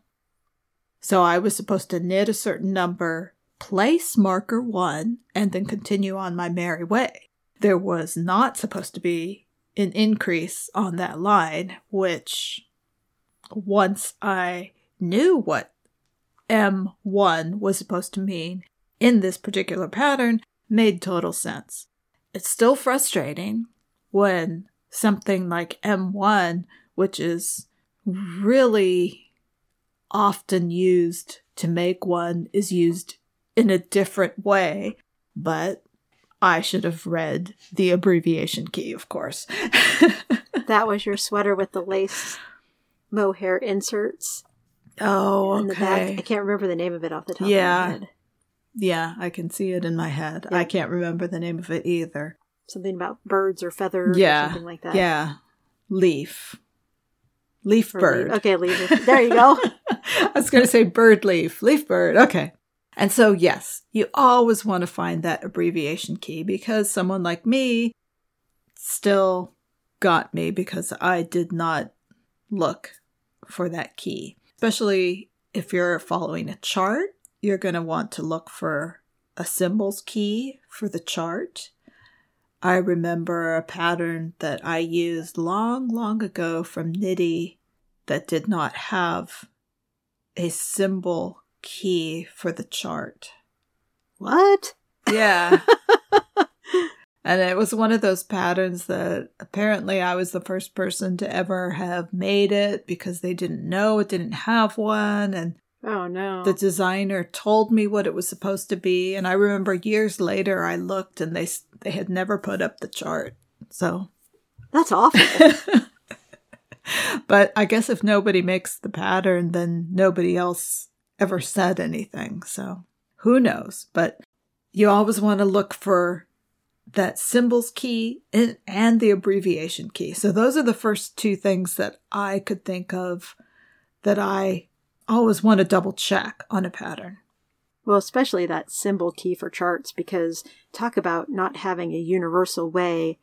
so I was supposed to knit a certain number, place marker one, and then continue on my merry way. There was not supposed to be an increase on that line, which once I knew what M1 was supposed to mean in this particular pattern, made total sense. It's still frustrating when something like M1, which is really often used to make one is used in a different way, but I should have read the abbreviation key, of course. that was your sweater with the lace mohair inserts. Oh, okay. I can't remember the name of it off the top yeah. of my head. Yeah, I can see it in my head. Yeah. I can't remember the name of it either. Something about birds or feathers yeah. or something like that. Yeah. Leaf. Leaf bird. Leaf. Okay, leaf. There you go. I was going to say bird leaf, leaf bird. Okay. And so, yes, you always want to find that abbreviation key because someone like me still got me because I did not look for that key. Especially if you're following a chart, you're going to want to look for a symbols key for the chart. I remember a pattern that I used long, long ago from Knitty that did not have a symbol key for the chart. What? Yeah. and it was one of those patterns that apparently I was the first person to ever have made it because they didn't know it didn't have one. And oh no. The designer told me what it was supposed to be. And I remember years later I looked and they, they had never put up the chart. So that's awful. but I guess if nobody makes the pattern, then nobody else ever said anything. So who knows? But you always want to look for that symbols key and, and the abbreviation key. So those are the first two things that I could think of that I always want to double check on a pattern. Well, especially that symbol key for charts, because talk about not having a universal way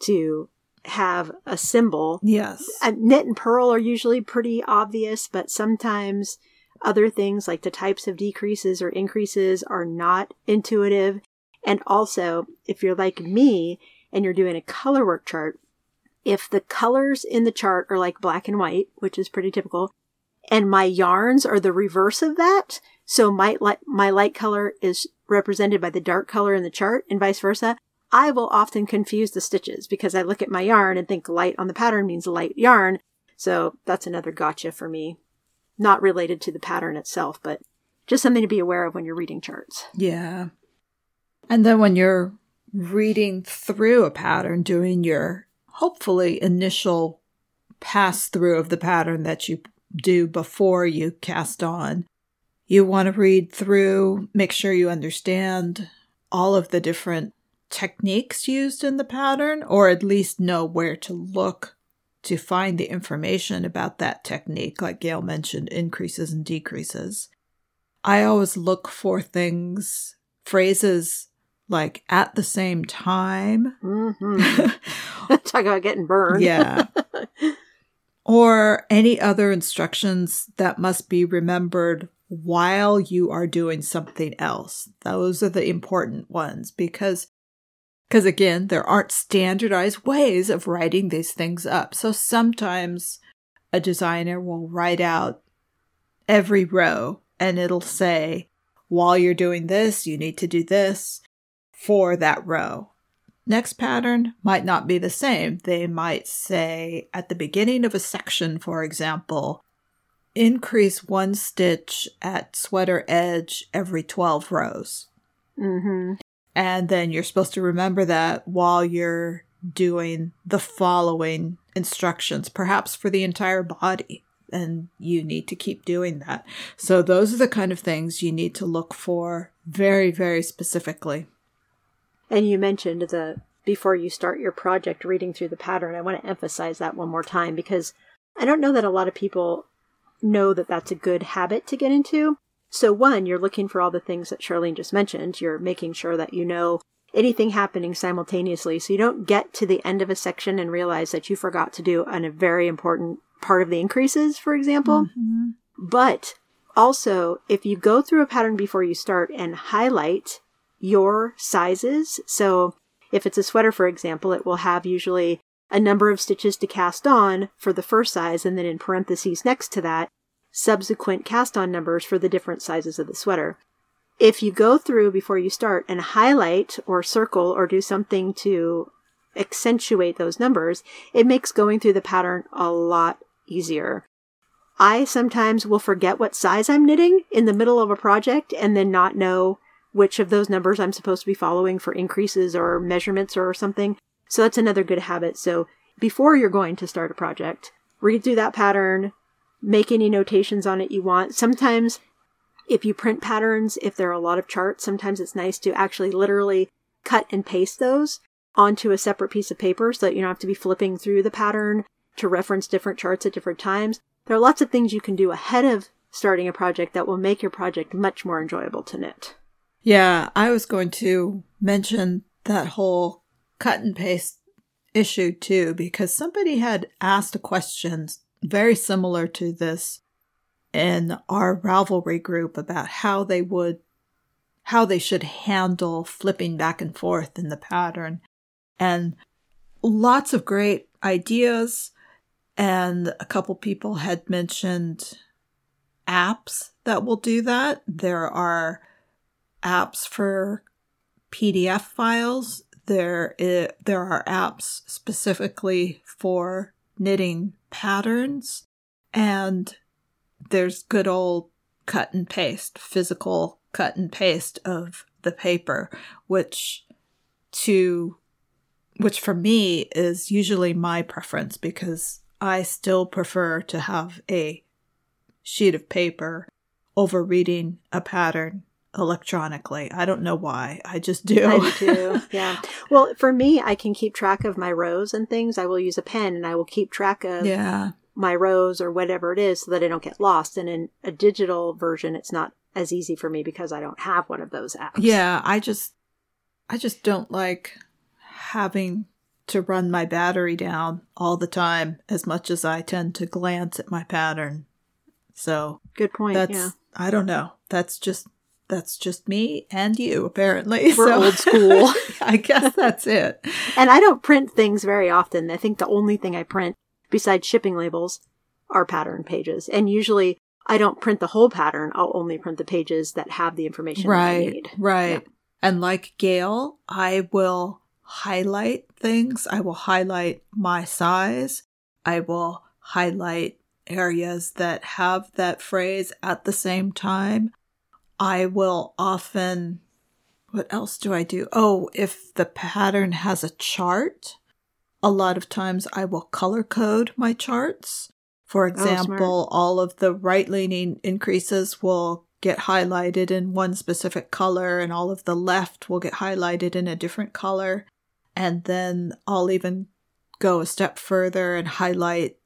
to have a symbol. Yes. knit and purl are usually pretty obvious, but sometimes other things like the types of decreases or increases are not intuitive. And also, if you're like me and you're doing a color work chart, if the colors in the chart are like black and white, which is pretty typical, and my yarns are the reverse of that, so my light, my light color is represented by the dark color in the chart and vice versa, I will often confuse the stitches because I look at my yarn and think light on the pattern means light yarn. So that's another gotcha for me. Not related to the pattern itself, but just something to be aware of when you're reading charts. Yeah. And then when you're reading through a pattern, doing your hopefully initial pass through of the pattern that you do before you cast on, you want to read through, make sure you understand all of the different techniques used in the pattern, or at least know where to look to find the information about that technique, like Gail mentioned, increases and decreases. I always look for things, phrases like at the same time. Mm-hmm. Talk about getting burned. yeah. Or any other instructions that must be remembered while you are doing something else. Those are the important ones because because again, there aren't standardized ways of writing these things up. So sometimes a designer will write out every row and it'll say, while you're doing this, you need to do this for that row. Next pattern might not be the same. They might say at the beginning of a section, for example, increase one stitch at sweater edge every 12 rows. Mm-hmm. And then you're supposed to remember that while you're doing the following instructions, perhaps for the entire body. And you need to keep doing that. So, those are the kind of things you need to look for very, very specifically. And you mentioned the before you start your project reading through the pattern. I want to emphasize that one more time because I don't know that a lot of people know that that's a good habit to get into. So, one, you're looking for all the things that Charlene just mentioned. You're making sure that you know anything happening simultaneously so you don't get to the end of a section and realize that you forgot to do a very important part of the increases, for example. Mm-hmm. But also, if you go through a pattern before you start and highlight your sizes, so if it's a sweater, for example, it will have usually a number of stitches to cast on for the first size, and then in parentheses next to that, subsequent cast on numbers for the different sizes of the sweater. If you go through before you start and highlight or circle or do something to accentuate those numbers, it makes going through the pattern a lot easier. I sometimes will forget what size I'm knitting in the middle of a project and then not know which of those numbers I'm supposed to be following for increases or measurements or something. So that's another good habit. So before you're going to start a project, read through that pattern, make any notations on it you want. Sometimes if you print patterns, if there are a lot of charts, sometimes it's nice to actually literally cut and paste those onto a separate piece of paper so that you don't have to be flipping through the pattern to reference different charts at different times. There are lots of things you can do ahead of starting a project that will make your project much more enjoyable to knit. Yeah, I was going to mention that whole cut and paste issue too, because somebody had asked a question very similar to this in our Ravelry group about how they would how they should handle flipping back and forth in the pattern. And lots of great ideas and a couple people had mentioned apps that will do that. There are apps for pdf files. There is, there are apps specifically for knitting patterns and there's good old cut and paste, physical cut and paste of the paper, which to which for me is usually my preference because I still prefer to have a sheet of paper over reading a pattern electronically. I don't know why. I just do. I do. Yeah. Well, for me, I can keep track of my rows and things. I will use a pen and I will keep track of yeah. my rows or whatever it is so that I don't get lost. And in a digital version, it's not as easy for me because I don't have one of those apps. Yeah, I just I just don't like having to run my battery down all the time as much as I tend to glance at my pattern. So, good point. That's yeah. I don't know. That's just that's just me and you, apparently. We're so, old school. I guess that's it. And I don't print things very often. I think the only thing I print besides shipping labels are pattern pages. And usually I don't print the whole pattern. I'll only print the pages that have the information I need. right, Right. Yeah. And like Gail, I will highlight things. I will highlight my size. I will highlight areas that have that phrase at the same time I will often, what else do I do? Oh, if the pattern has a chart, a lot of times I will color code my charts. For oh, example, oh, all of the right leaning increases will get highlighted in one specific color, and all of the left will get highlighted in a different color. And then I'll even go a step further and highlight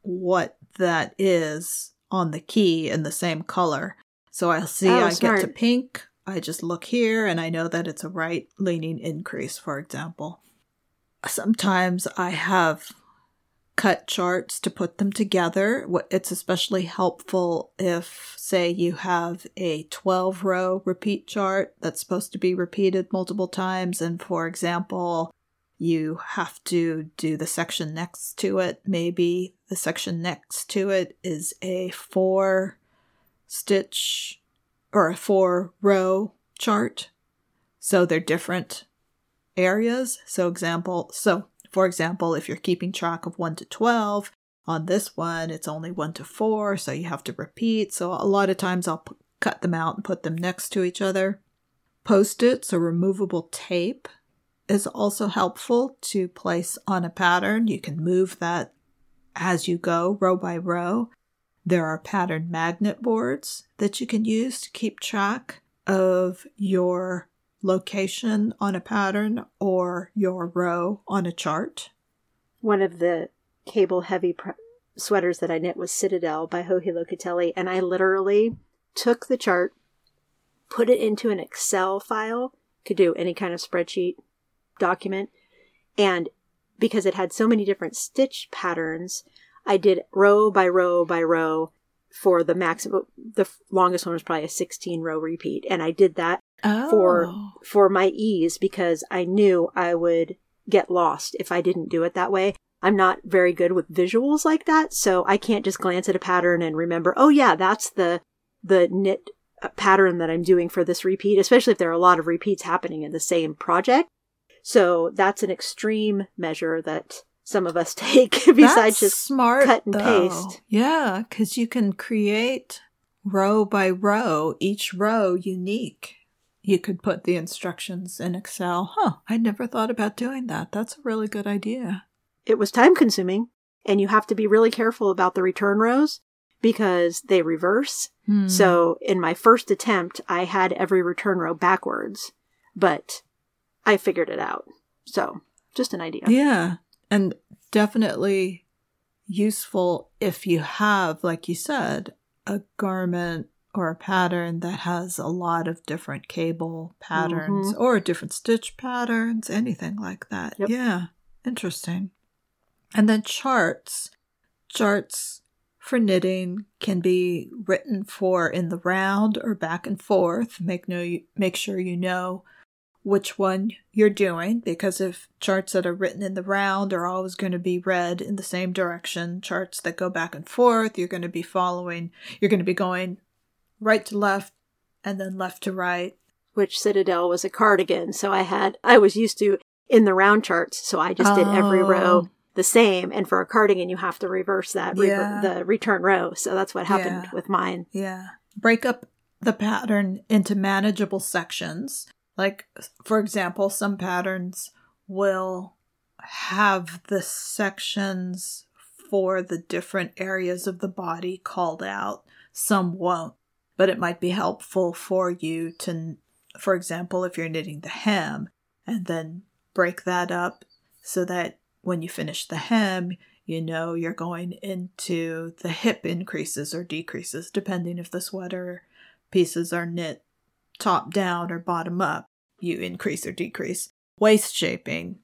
what that is on the key in the same color. So I'll see oh, I smart. get to pink. I just look here and I know that it's a right leaning increase, for example. Sometimes I have cut charts to put them together. It's especially helpful if, say, you have a 12 row repeat chart that's supposed to be repeated multiple times. And for example, you have to do the section next to it. Maybe the section next to it is a four stitch or a four row chart. So they're different areas. So example, so for example, if you're keeping track of 1 to 12, on this one it's only 1 to 4, so you have to repeat. So a lot of times I'll p- cut them out and put them next to each other. Post-its or removable tape is also helpful to place on a pattern. You can move that as you go, row by row. There are pattern magnet boards that you can use to keep track of your location on a pattern or your row on a chart. One of the cable heavy pr- sweaters that I knit was Citadel by Joji Locatelli, and I literally took the chart, put it into an Excel file, could do any kind of spreadsheet, document. And because it had so many different stitch patterns, I did row by row by row for the maximum. The longest one was probably a 16 row repeat. And I did that oh. for, for my ease because I knew I would get lost if I didn't do it that way. I'm not very good with visuals like that, so I can't just glance at a pattern and remember, oh yeah, that's the the knit uh, pattern that I'm doing for this repeat, especially if there are a lot of repeats happening in the same project. So that's an extreme measure that some of us take besides that's just smart cut and though. paste. Yeah, because you can create row by row, each row unique. You could put the instructions in Excel. Huh, I never thought about doing that. That's a really good idea. It was time consuming, and you have to be really careful about the return rows because they reverse. Hmm. So in my first attempt, I had every return row backwards, but I figured it out. So, just an idea. Yeah. And definitely useful if you have, like you said, a garment or a pattern that has a lot of different cable patterns mm-hmm. or different stitch patterns, anything like that. Yep. Yeah. Interesting. And then charts. Charts for knitting can be written for in the round or back and forth. Make no make sure you know which one you're doing because if charts that are written in the round are always going to be read in the same direction, charts that go back and forth, you're going to be following, you're going to be going right to left and then left to right. Which Citadel was a cardigan, so I had, I was used to in the round charts, so I just oh. did every row oh. the same. And for a cardigan, you have to reverse that, yeah. the return row. So that's what happened yeah. with mine. Yeah. Break up the pattern into manageable sections like, for example, some patterns will have the sections for the different areas of the body called out. Some won't, but it might be helpful for you to, for example, if you're knitting the hem and then break that up so that when you finish the hem, you know you're going into the hip increases or decreases, depending if the sweater pieces are knit top down or bottom up, you increase or decrease. Waist shaping,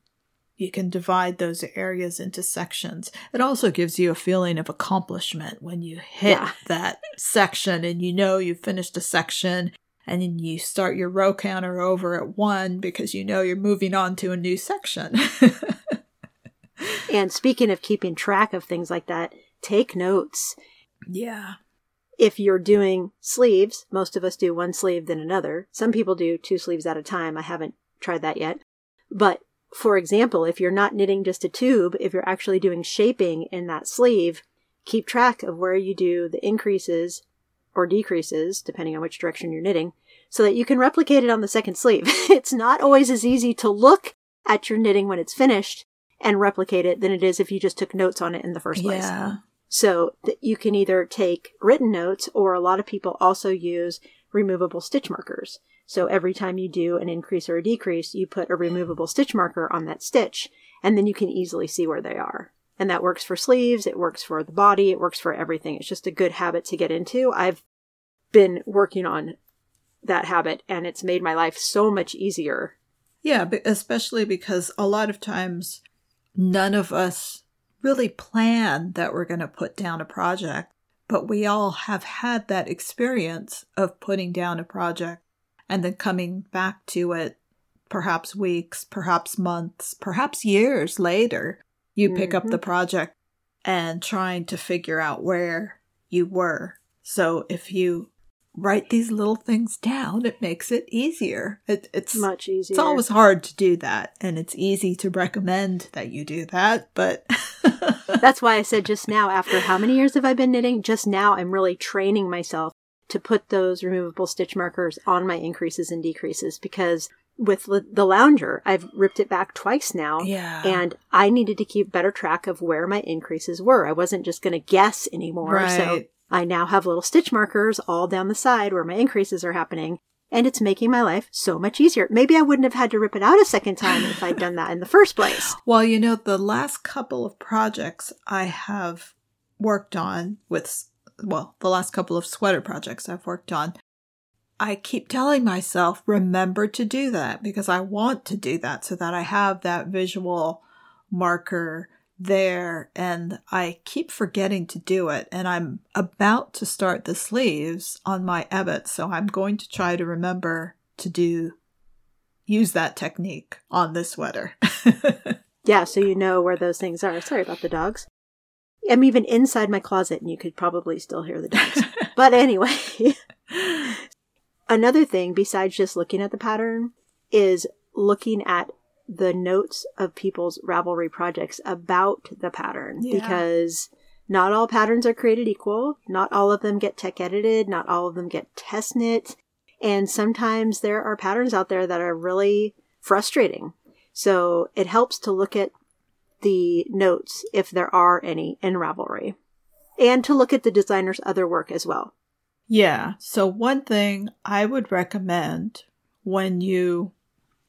you can divide those areas into sections. It also gives you a feeling of accomplishment when you hit yeah. that section and you know you've finished a section and then you start your row counter over at one because you know you're moving on to a new section. and speaking of keeping track of things like that, take notes. Yeah if you're doing sleeves, most of us do one sleeve then another. Some people do two sleeves at a time. I haven't tried that yet. But for example, if you're not knitting just a tube, if you're actually doing shaping in that sleeve, keep track of where you do the increases or decreases, depending on which direction you're knitting, so that you can replicate it on the second sleeve. it's not always as easy to look at your knitting when it's finished and replicate it than it is if you just took notes on it in the first place. Yeah. So that you can either take written notes or a lot of people also use removable stitch markers. So every time you do an increase or a decrease, you put a removable stitch marker on that stitch and then you can easily see where they are. And that works for sleeves, it works for the body, it works for everything. It's just a good habit to get into. I've been working on that habit and it's made my life so much easier. Yeah, especially because a lot of times none of us really plan that we're going to put down a project, but we all have had that experience of putting down a project and then coming back to it perhaps weeks, perhaps months, perhaps years later. You pick mm-hmm. up the mm-hmm. project and trying to figure out where you were. So if you write these little things down, it makes it easier. It, it's much easier. It's always hard to do that, and it's easy to recommend that you do that, but that's why I said just now, after how many years have I been knitting? Just now, I'm really training myself to put those removable stitch markers on my increases and decreases because with the lounger, I've ripped it back twice now. Yeah. And I needed to keep better track of where my increases were. I wasn't just going to guess anymore. Right. So I now have little stitch markers all down the side where my increases are happening. And it's making my life so much easier. Maybe I wouldn't have had to rip it out a second time if I'd done that in the first place. Well, you know, the last couple of projects I have worked on with, well, the last couple of sweater projects I've worked on, I keep telling myself, remember to do that because I want to do that so that I have that visual marker there and I keep forgetting to do it. And I'm about to start the sleeves on my Ebbet, so I'm going to try to remember to do use that technique on this sweater. yeah, so you know where those things are. Sorry about the dogs. I'm even inside my closet and you could probably still hear the dogs. but anyway, another thing besides just looking at the pattern is looking at the notes of people's Ravelry projects about the pattern yeah. because not all patterns are created equal. Not all of them get tech edited. Not all of them get test knit. And sometimes there are patterns out there that are really frustrating. So it helps to look at the notes, if there are any, in Ravelry, and to look at the designer's other work as well. Yeah. So, one thing I would recommend when you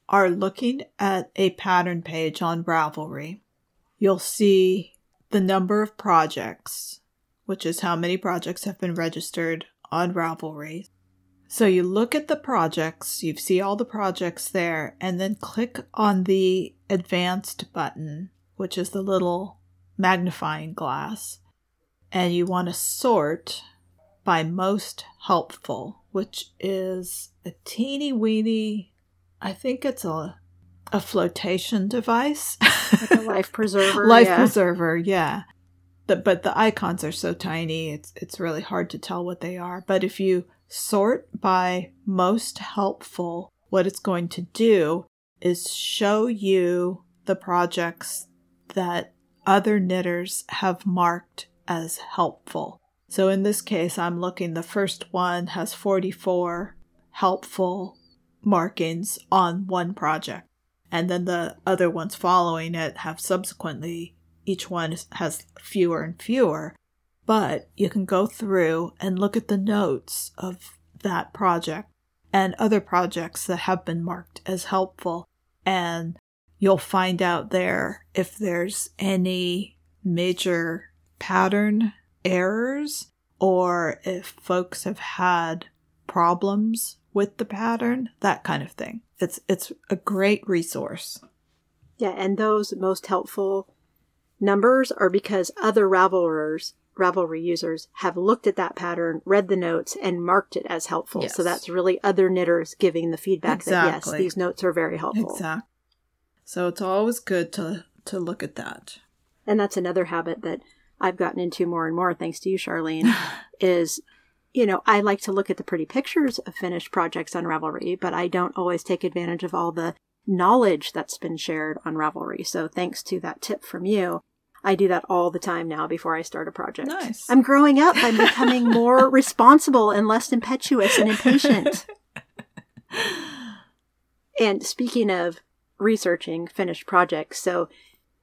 are looking at a pattern page on Ravelry, you'll see the number of projects, which is how many projects have been registered on Ravelry. So you look at the projects, you see all the projects there, and then click on the advanced button, which is the little magnifying glass, and you want to sort by most helpful, which is a teeny weeny I think it's a a flotation device, like a life preserver. life yeah. preserver, yeah. The, but the icons are so tiny, it's it's really hard to tell what they are. But if you sort by most helpful, what it's going to do is show you the projects that other knitters have marked as helpful. So in this case, I'm looking, the first one has 44 helpful markings on one project. And then the other ones following it have subsequently, each one has fewer and fewer. But you can go through and look at the notes of that project and other projects that have been marked as helpful. And you'll find out there if there's any major pattern errors or if folks have had problems with the pattern, that kind of thing. It's it's a great resource. Yeah, and those most helpful numbers are because other Ravelers, Ravelry users have looked at that pattern, read the notes, and marked it as helpful. Yes. So that's really other knitters giving the feedback exactly. that yes, these notes are very helpful. Exactly. So it's always good to to look at that. And that's another habit that I've gotten into more and more, thanks to you, Charlene, is you know, I like to look at the pretty pictures of finished projects on Ravelry, but I don't always take advantage of all the knowledge that's been shared on Ravelry. So thanks to that tip from you, I do that all the time now before I start a project. Nice. I'm growing up. I'm becoming more responsible and less impetuous and impatient. and speaking of researching finished projects, so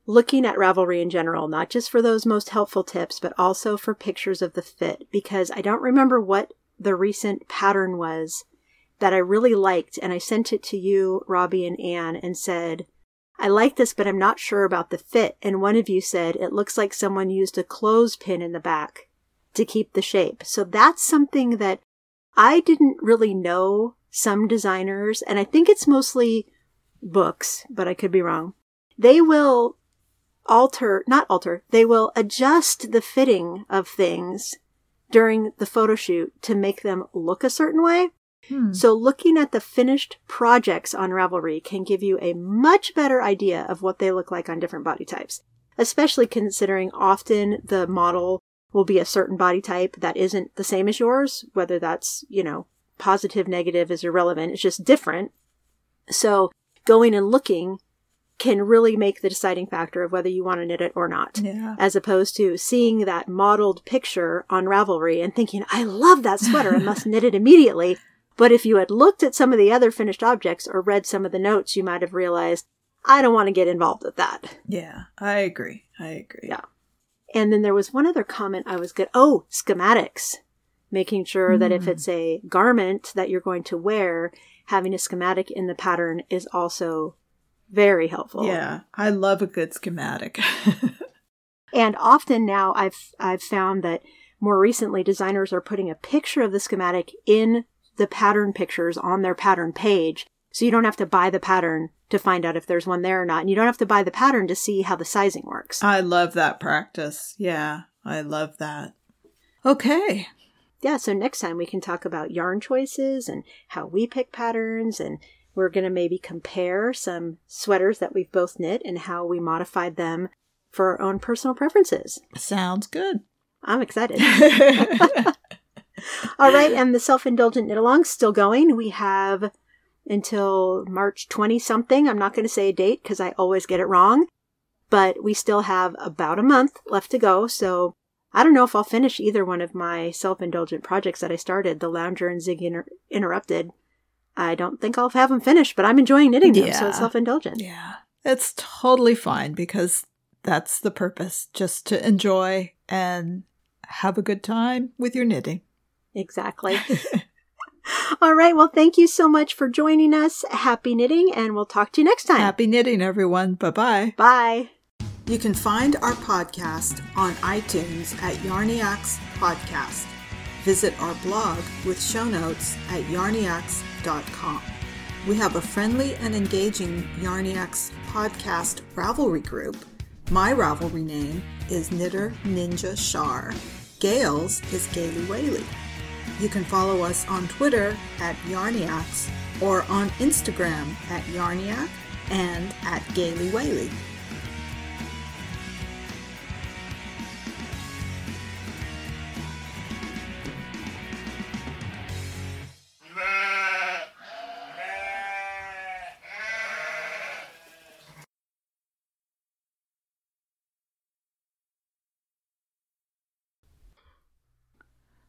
looking at Ravelry in general, not just for those most helpful tips, but also for pictures of the fit, because I don't remember what the recent pattern was that I really liked. And I sent it to you, Robbie and Anne, and said, I like this, but I'm not sure about the fit. And one of you said, it looks like someone used a clothespin in the back to keep the shape. So that's something that I didn't really know some designers, and I think it's mostly books, but I could be wrong. They will alter, not alter, they will adjust the fitting of things during the photo shoot to make them look a certain way. Hmm. So looking at the finished projects on Ravelry can give you a much better idea of what they look like on different body types, especially considering often the model will be a certain body type that isn't the same as yours, whether that's, you know, positive, negative is irrelevant. It's just different. So going and looking can really make the deciding factor of whether you want to knit it or not. Yeah. As opposed to seeing that modeled picture on Ravelry and thinking, I love that sweater and must knit it immediately. But if you had looked at some of the other finished objects or read some of the notes, you might have realized, I don't want to get involved with that. Yeah. I agree. I agree. Yeah. And then there was one other comment I was good. Oh, schematics. Making sure that if it's mm. a garment that you're going to wear, having a schematic in the pattern is also very helpful. Yeah. I love a good schematic. And often now I've I've found that more recently designers are putting a picture of the schematic in the pattern pictures on their pattern page. So you don't have to buy the pattern to find out if there's one there or not. And you don't have to buy the pattern to see how the sizing works. I love that practice. Yeah. I love that. Okay. yeah, so next time we can talk about yarn choices and how we pick patterns and we're going to maybe compare some sweaters that we've both knit and how we modified them for our own personal preferences. Sounds good. I'm excited. All right, and the self-indulgent knit along still going. We have until March 20 something. I'm not going to say a date because I always get it wrong, but we still have about a month left to go. So I don't know if I'll finish either one of my self-indulgent projects that I started, the Lounger and Zig Inter- Interrupted. I don't think I'll have them finished, but I'm enjoying knitting them, so it's self-indulgent. yeah. It's totally fine because that's the purpose just to enjoy and have a good time with your knitting. Exactly. All right. Well, thank you so much for joining us. Happy knitting, and we'll talk to you next time. Happy knitting, everyone. Bye bye. Bye. You can find our podcast on iTunes at Yarniacs Podcast. Visit our blog with show notes at yarniacs.com. We have a friendly and engaging Yarniacs podcast Ravelry group. My Ravelry name is Knitter Ninja Shar. Gail's is Gaily Whaley. You can follow us on Twitter at Yarniacs or on Instagram at Yarniac and at Gaily Whaley.